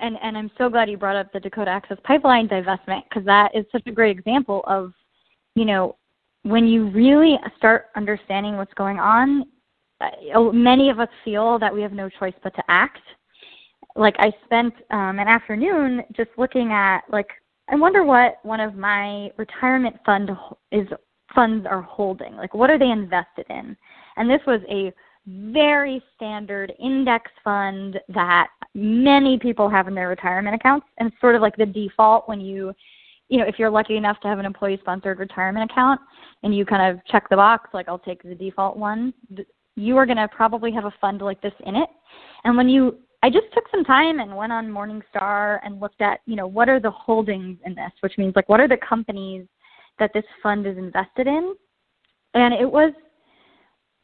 S4: and and I'm so glad you brought up the Dakota Access Pipeline divestment because that is such a great example of you know when you really start understanding what's going on many of us feel that we have no choice but to act. Like I spent um an afternoon just looking at like I wonder what one of my retirement fund is funds are holding. Like what are they invested in? And this was a very standard index fund that many people have in their retirement accounts. And it's sort of like the default when you you know if you're lucky enough to have an employee sponsored retirement account and you kind of check the box like I'll take the default one you are going to probably have a fund like this in it and when you I just took some time and went on Morningstar and looked at you know what are the holdings in this which means like what are the companies that this fund is invested in and it was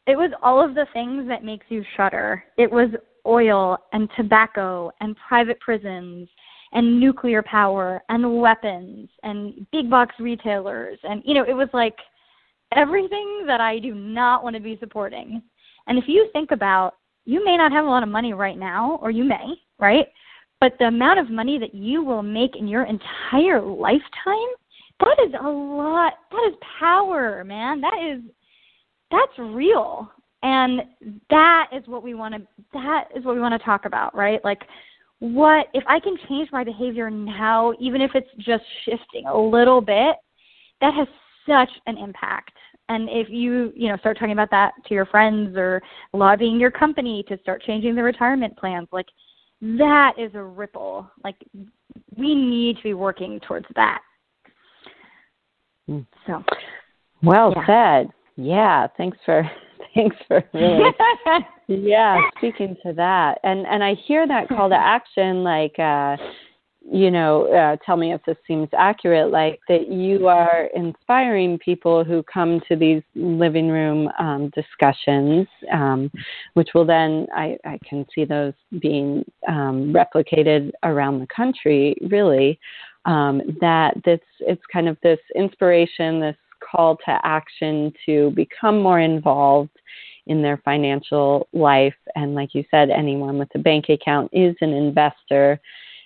S4: it was all of the things that makes you shudder. It was oil and tobacco and private prisons and nuclear power and weapons and big box retailers and you know it was like everything that I do not want to be supporting. And if you think about you may not have a lot of money right now or you may, right? But the amount of money that you will make in your entire lifetime, that is a lot. That is power, man. That is that's real and that is what we want to that is what we want to talk about right like what if i can change my behavior now even if it's just shifting a little bit that has such an impact and if you you know start talking about that to your friends or lobbying your company to start changing the retirement plans like that is a ripple like we need to be working towards that
S2: hmm. so well yeah. said yeah, thanks for thanks for really yeah speaking to that and and i hear that call to action like uh you know uh, tell me if this seems accurate like that you are inspiring people who come to these living room um, discussions um, which will then I, I can see those being um, replicated around the country really um, that this it's kind of this inspiration this call to action to become more involved in their financial life. And like you said, anyone with a bank account is an investor.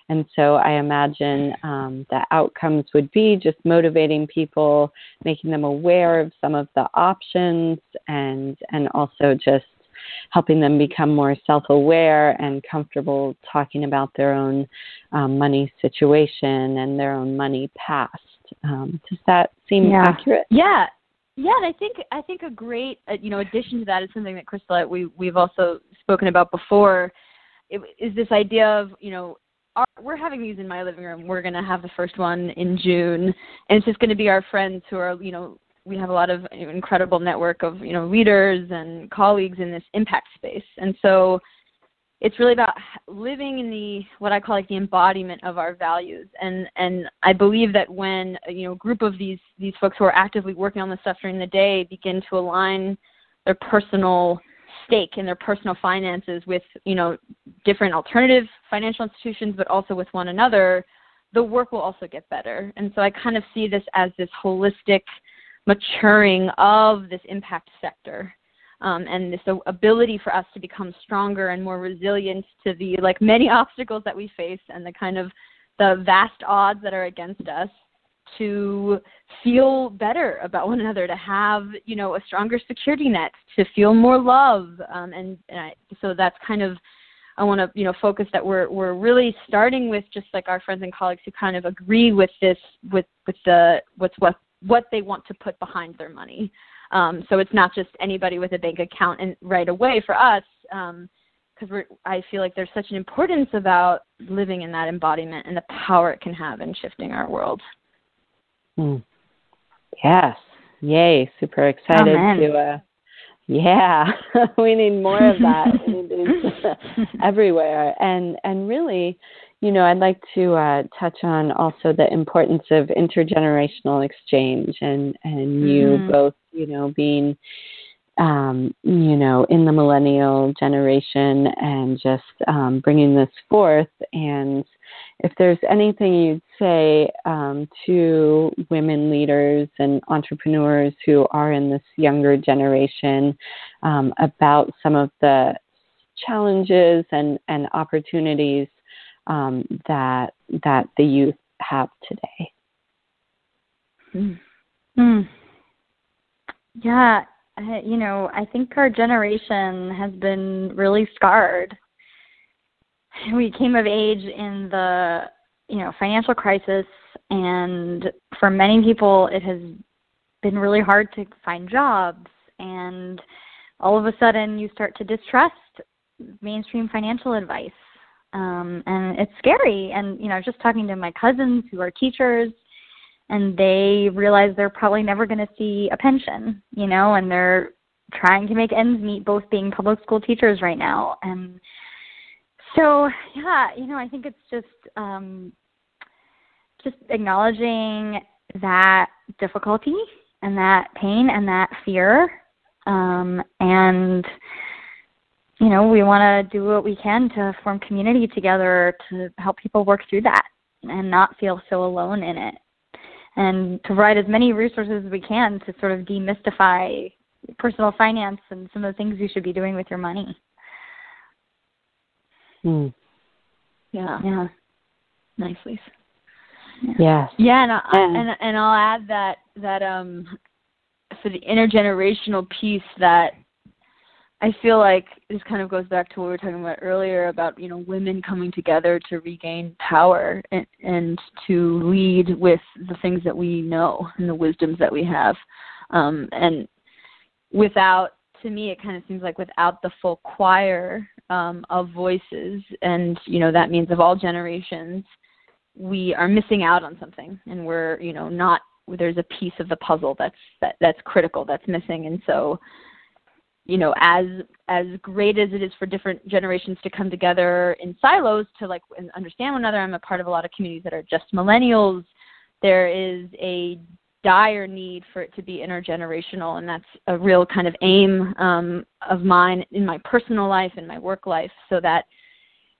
S2: And so I imagine um, the outcomes would be just motivating people, making them aware of some of the options, and and also just helping them become more self-aware and comfortable talking about their own um, money situation and their own money past. Um, does that seem
S4: yeah.
S2: accurate?
S4: Yeah. Yeah, and I think I think a great uh, you know addition to that is something that Crystal we we've also spoken about before it, is this idea of you know our, we're having these in my living room. We're going to have the first one in June, and it's just going to be our friends who are you know we have a lot of incredible network of you know leaders and colleagues in this impact space, and so
S3: it's really about living in the what I call like the embodiment of our values. And and I believe that when you know a group of these these folks who are actively working on this stuff during the day begin to align their personal stake in their personal finances with you know different alternative financial institutions, but also with one another, the work will also get better. And so I kind of see this as this holistic maturing of this impact sector um, and this ability for us to become stronger and more resilient to the like many obstacles that we face and the kind of the vast odds that are against us to feel better about one another to have you know a stronger security net to feel more love um, and, and I, so that's kind of I want to you know focus that we're we're really starting with just like our friends and colleagues who kind of agree with this with with the what's what what they want to put behind their money um, so it's not just anybody with a bank account and right away for us, because um, we're I feel like there's such an importance about living in that embodiment and the power it can have in shifting our world.
S2: Hmm. Yes, yay! Super excited
S3: Amen.
S2: to. Uh, yeah, we need more of that everywhere, and and really, you know, I'd like to uh, touch on also the importance of intergenerational exchange, and and you mm-hmm. both, you know, being, um, you know, in the millennial generation, and just um, bringing this forth. And if there's anything you'd say um, to women leaders and entrepreneurs who are in this younger generation um, about some of the challenges and and opportunities um, that that the youth have today.
S4: Mm. Mm. Yeah, you know, I think our generation has been really scarred. We came of age in the you know financial crisis, and for many people, it has been really hard to find jobs and all of a sudden you start to distrust mainstream financial advice um, and it's scary. And you know, just talking to my cousins who are teachers, and they realize they're probably never going to see a pension. You know, and they're trying to make ends meet, both being public school teachers right now. And so, yeah, you know, I think it's just um, just acknowledging that difficulty and that pain and that fear um, and you know, we want to do what we can to form community together to help people work through that and not feel so alone in it. And to provide as many resources as we can to sort of demystify personal finance and some of the things you should be doing with your money.
S2: Hmm.
S3: Yeah.
S4: Yeah.
S3: Nice, Lisa.
S2: Yeah.
S3: Yeah, and, I, and and I'll add that that um for the intergenerational piece that I feel like this kind of goes back to what we were talking about earlier about you know women coming together to regain power and, and to lead with the things that we know and the wisdoms that we have, um, and without to me it kind of seems like without the full choir um, of voices and you know that means of all generations we are missing out on something and we're you know not there's a piece of the puzzle that's that, that's critical that's missing. And so you know as as great as it is for different generations to come together in silos to like understand one another i'm a part of a lot of communities that are just millennials there is a dire need for it to be intergenerational and that's a real kind of aim um, of mine in my personal life and my work life so that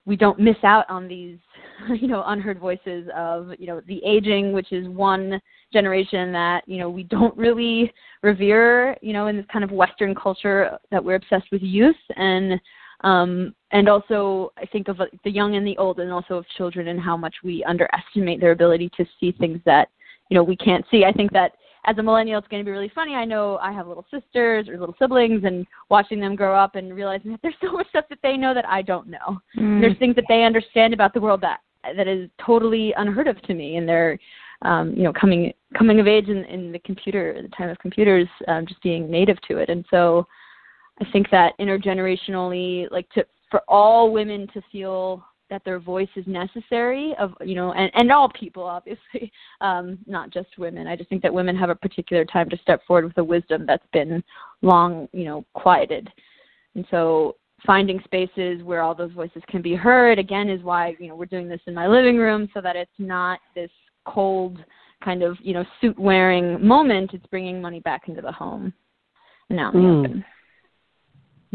S3: we don't miss out on these you know unheard voices of you know the aging which is one generation that you know we don't really revere you know in this kind of western culture that we're obsessed with youth and um and also i think of the young and the old and also of children and how much we underestimate their ability to see things that you know we can't see i think that as a millennial, it's going to be really funny. I know I have little sisters or little siblings, and watching them grow up and realizing that there's so much stuff that they know that I don't know. Mm. There's things that they understand about the world that that is totally unheard of to me, and they're um, you know coming coming of age in, in the computer, the time of computers, um, just being native to it, and so I think that intergenerationally, like to for all women to feel that their voice is necessary of you know and, and all people obviously um, not just women. I just think that women have a particular time to step forward with a wisdom that's been long you know quieted. And so finding spaces where all those voices can be heard again is why you know we're doing this in my living room so that it's not this cold kind of you know suit wearing moment. It's bringing money back into the home. And in the
S2: Mm.
S3: open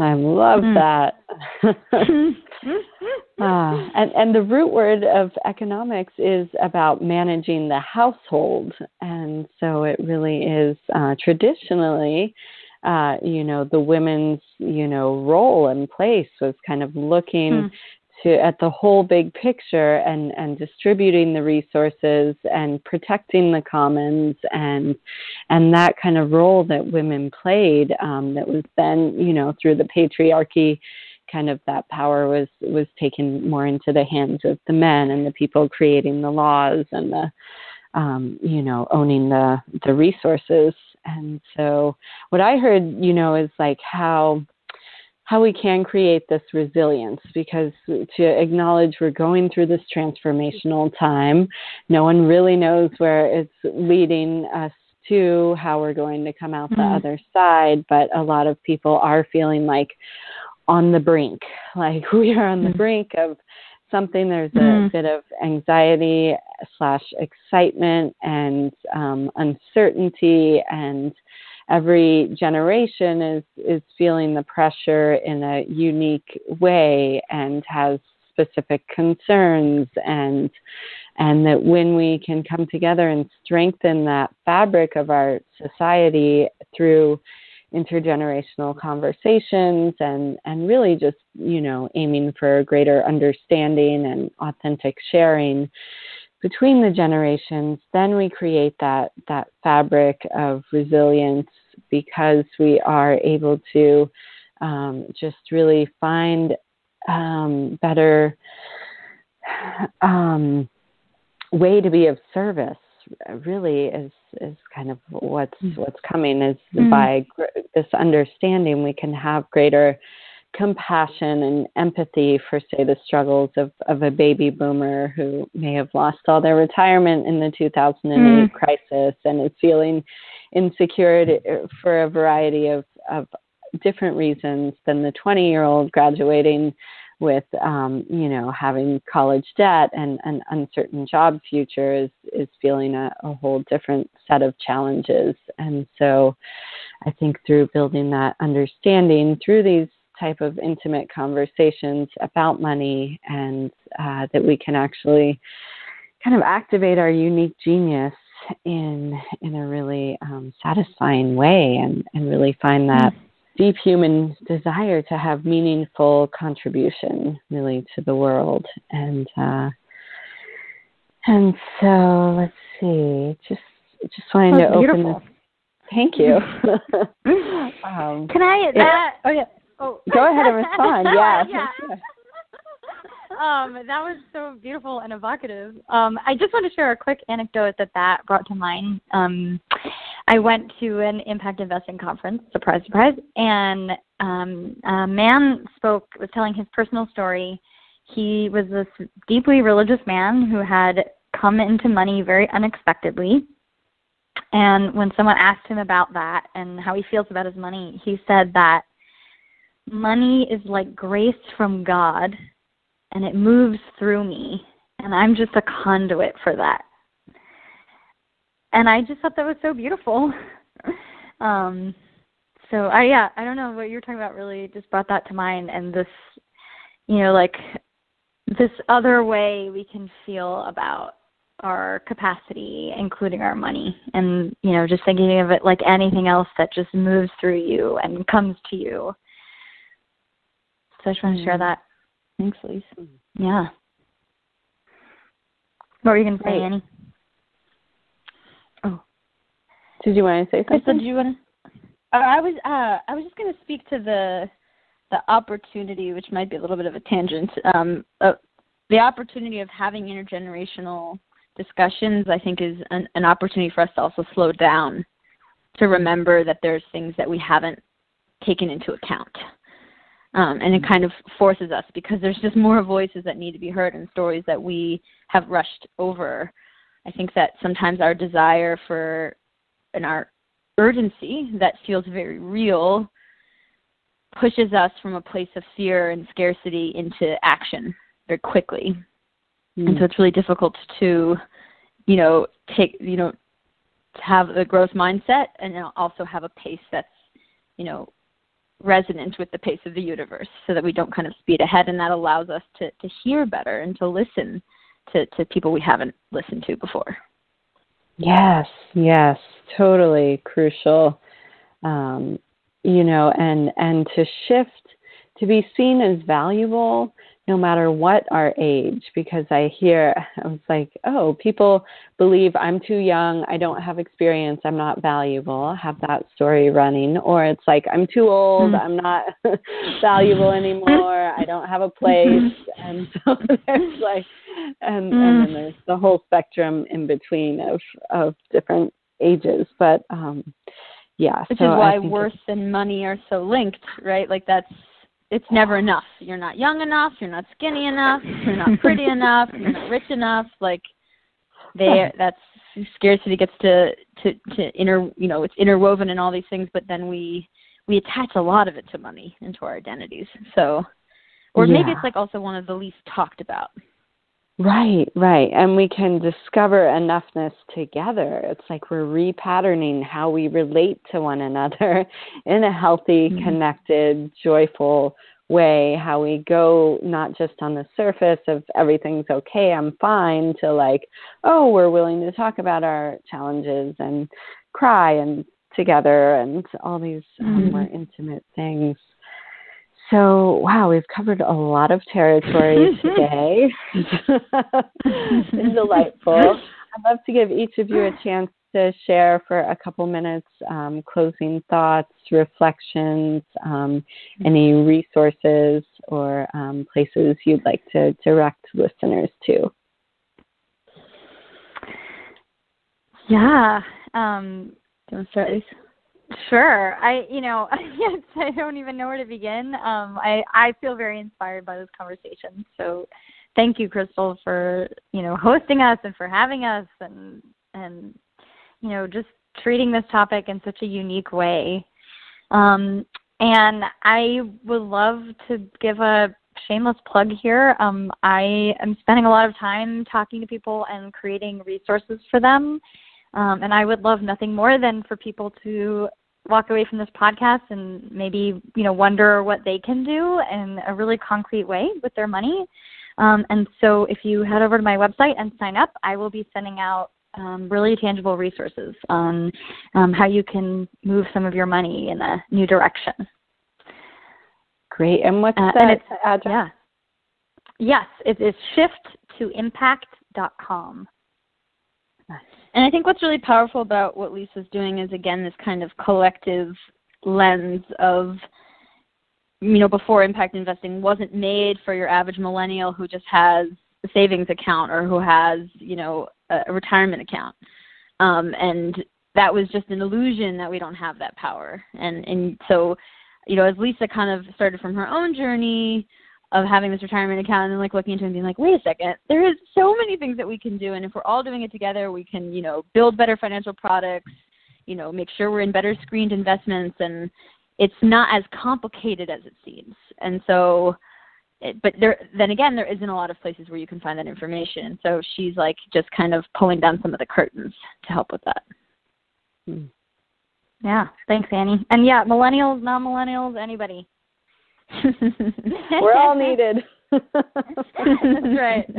S2: I love
S3: Mm.
S2: that. ah, and and the root word of economics is about managing the household, and so it really is uh, traditionally, uh, you know, the women's you know role and place was kind of looking
S3: Mm.
S2: To at the whole big picture and and distributing the resources and protecting the commons and and that kind of role that women played um, that was then you know through the patriarchy kind of that power was was taken more into the hands of the men and the people creating the laws and the um, you know owning the the resources. And so what i heard you know is like how how we can create this resilience because to acknowledge we're going through this transformational time no one really knows where it's leading us to how we're going to come out the
S3: Mhm.
S2: other side but a lot of people are feeling like on the brink like we are on the
S3: Mhm.
S2: brink of something there's a
S3: Mhm.
S2: bit of anxiety slash excitement and um, uncertainty and every generation is is feeling the pressure in a unique way and has specific concerns and and that when we can come together and strengthen that fabric of our society through intergenerational conversations and and really just you know aiming for greater understanding and authentic sharing between the generations then we create that that fabric of resilience because we are able to um, just really find um, better um, way to be of service really is is kind of what's what's coming is
S3: Mm.
S2: by gr- this understanding we can have greater compassion and empathy for say the struggles of of a baby boomer who may have lost all their retirement in the 2008
S3: Mm.
S2: crisis and is feeling insecure for a variety of of different reasons than the 20 year old graduating with um, you know having college debt and an uncertain job future is is feeling a, a whole different set of challenges and so i think through building that understanding through these type of intimate conversations about money and uh, that we can actually kind of activate our unique genius in in a really um, satisfying way and and really find that deep human desire to have meaningful contribution really to the world and uh and so let's see just just wanting to open this thank you um,
S4: Can I?
S2: Yeah.
S4: That, oh yeah. Oh.
S2: go ahead and respond yeah,
S4: yeah. um, that was so beautiful and evocative. Um, I just want to share a quick anecdote that that brought to mind. Um, I went to an impact investing conference, surprise, surprise, and um, a man spoke, was telling his personal story. He was this deeply religious man who had come into money very unexpectedly. And when someone asked him about that and how he feels about his money, he said that money is like grace from God and it moves through me and I'm just a conduit for that. And I just thought that was so beautiful. um so I yeah, I don't know what you were talking about really just brought that to mind and this you know like this other way we can feel about our capacity including our money and you know just thinking of it like anything else that just moves through you and comes to you so I just want to share
S2: Mm.
S4: that.
S3: Thanks, Lisa.
S4: Yeah. What were you going to say,
S2: Great.
S4: Annie? Oh.
S2: Did you want to say
S3: Crystal,
S2: something
S3: do you want to? Uh, I was uh, I was just going to speak to the the opportunity, which might be a little bit of a tangent. Um, uh, the opportunity of having intergenerational discussions, I think, is an, an opportunity for us to also slow down, to remember that there's things that we haven't taken into account. Um, and it kind of forces us because there's just more voices that need to be heard and stories that we have rushed over. I think that sometimes our desire for and our urgency that feels very real pushes us from a place of fear and scarcity into action very quickly. Mm. And so it's really difficult to, you know, take, you know, to have a growth mindset and also have a pace that's, you know, resonant with the pace of the universe so that we don't kind of speed ahead and that allows us to, to hear better and to listen to, to people we haven't listened to before.
S2: Yes, yes, totally crucial. Um, you know, and and to shift to be seen as valuable no matter what our age because i hear i was like oh people believe i'm too young. I don't have experience. I'm not valuable. Have that story running. Or it's like i'm too old. Mm. i'm not valuable anymore. I don't have a place. And so there's like and, mm. and then hmm. there's the whole spectrum in between of of different ages. But um yeah
S3: which so is why worth and money are so linked right? Like that's it's never enough. You're not young enough, you're not skinny enough, you're not pretty enough, you're not rich enough. Like they that's scarcity gets to to to inter you know, it's interwoven in all these things, but then we we attach a lot of it to money and to our identities. So or yeah. maybe it's like also one of the least talked about.
S2: Right, right. And we can discover enoughness together. It's like we're repatterning how we relate to one another in a healthy, mm-hmm. connected, joyful way. How we go not just on the surface of everything's okay, I'm fine, to like, oh, we're willing to talk about our challenges and cry and together and all these um, mm-hmm. more intimate things. So, wow, we've covered a lot of territory today. delightful. I'd love to give each of you a chance to share for a couple minutes um, closing thoughts, reflections, um, any resources or um, places you'd like to direct listeners to.
S3: Yeah. Um, do you want to start, Lisa? Sure. I, you know, I don't even know where to begin. Um, I, I feel very inspired by this conversation. So, thank you, Crystal, for you know hosting us and for having us, and and you know just treating this topic in such a unique way. Um, and I would love to give a shameless plug here. Um, I am spending a lot of time talking to people and creating resources for them. Um, and I would love nothing more than for people to walk away from this podcast and maybe you know wonder what they can do in a really concrete way with their money. Um, and so, if you head over to my website and sign up, I will be sending out um, really tangible resources on um, how you can move some of your money in a new direction.
S2: Great. And what's uh, that and address?
S3: Yeah. Yes, it is shift2impact.com. And I think what's really powerful about what Lisa's doing is again this kind of collective lens of you know before impact investing wasn't made for your average millennial who just has a savings account or who has you know a, retirement account. Um, and that was just an illusion that we don't have that power. And and so you know as lisa kind of started from her own journey of having this retirement account and then like looking into it and being like, wait a second, there is so many things that we can do and if we're all doing it together we can, you know, build better financial products, you know, make sure we're in better screened investments and it's not as complicated as it seems. And so it, but there then again there isn't a lot of places where you can find that information. So she's like just kind of pulling down some of the curtains to help with that. Hmm. Yeah, thanks Annie. And yeah, millennials, non millennials, anybody
S2: We're all needed.
S3: That's right.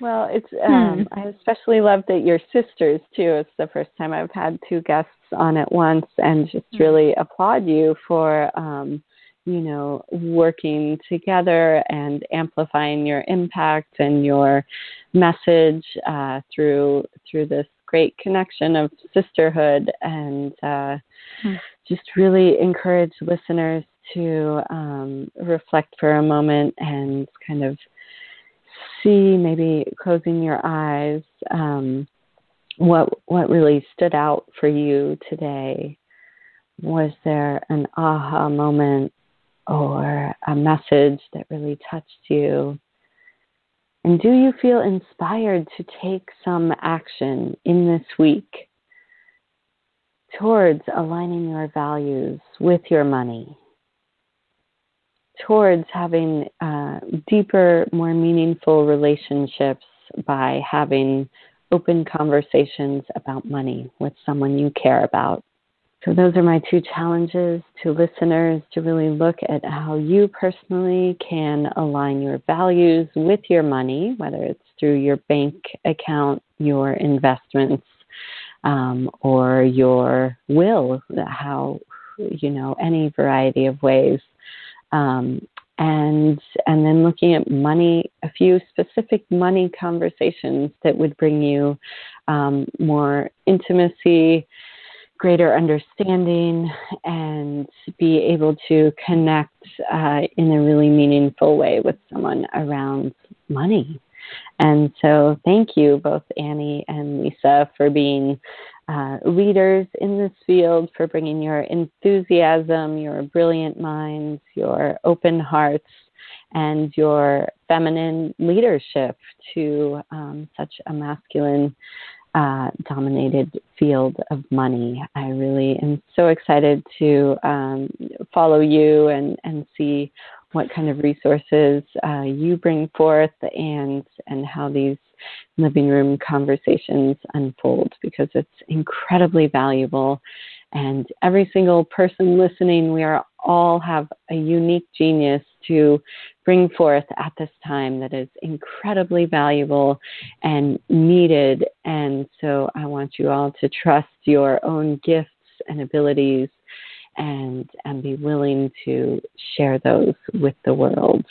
S2: well, it's um, hmm. I especially love that you're sisters too. It's the first time I've had two guests on at once, and just hmm. really applaud you for um, you know working together and amplifying your impact and your message uh, through through this great connection of sisterhood and uh, hmm just really encourage listeners to um, reflect for a moment and kind of see, maybe closing your eyes, um, what what really stood out for you today. Was there an aha moment or a message that really touched you? And do you feel inspired to take some action in this week towards aligning your values with your money, towards having uh, deeper, more meaningful relationships by having open conversations about money with someone you care about. So, those are my two challenges to listeners to really look at how you personally can align your values with your money, whether it's through your bank account, your investments, um, or your will, how, you know, any variety of ways. Um, and and then looking at money, a few specific money conversations that would bring you um, more intimacy, greater understanding, and be able to connect uh, in a really meaningful way with someone around money. And so, thank you, both Annie and Lisa, for being uh, leaders in this field, for bringing your enthusiasm, your brilliant minds, your open hearts, and your feminine leadership to um, such a masculine uh, dominated field of money. I really am so excited to um, follow you and, and see what kind of resources uh, you bring forth and and how these living room conversations unfold because it's incredibly valuable and every single person listening we are all have a unique genius to bring forth at this time that is incredibly valuable and needed and so i want you all to trust your own gifts and abilities and and be willing to share those with the world.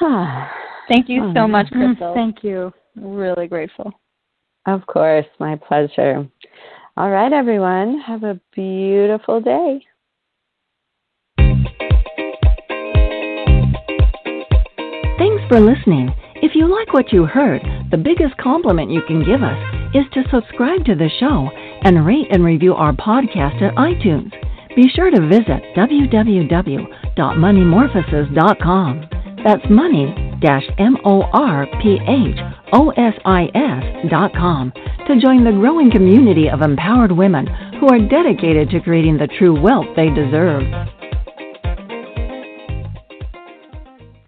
S3: Thank you so much, mm, Crystal.
S4: Thank you.
S3: Really grateful.
S2: Of course, my pleasure. All right, everyone, have a beautiful day.
S1: For listening. If you like what you heard, the biggest compliment you can give us is to subscribe to the show and rate and review our podcast at iTunes. Be sure to visit www.moneymorphosis.com. That's money M O R P H O S I S dot com to join the growing community of empowered women who are dedicated to creating the true wealth they deserve.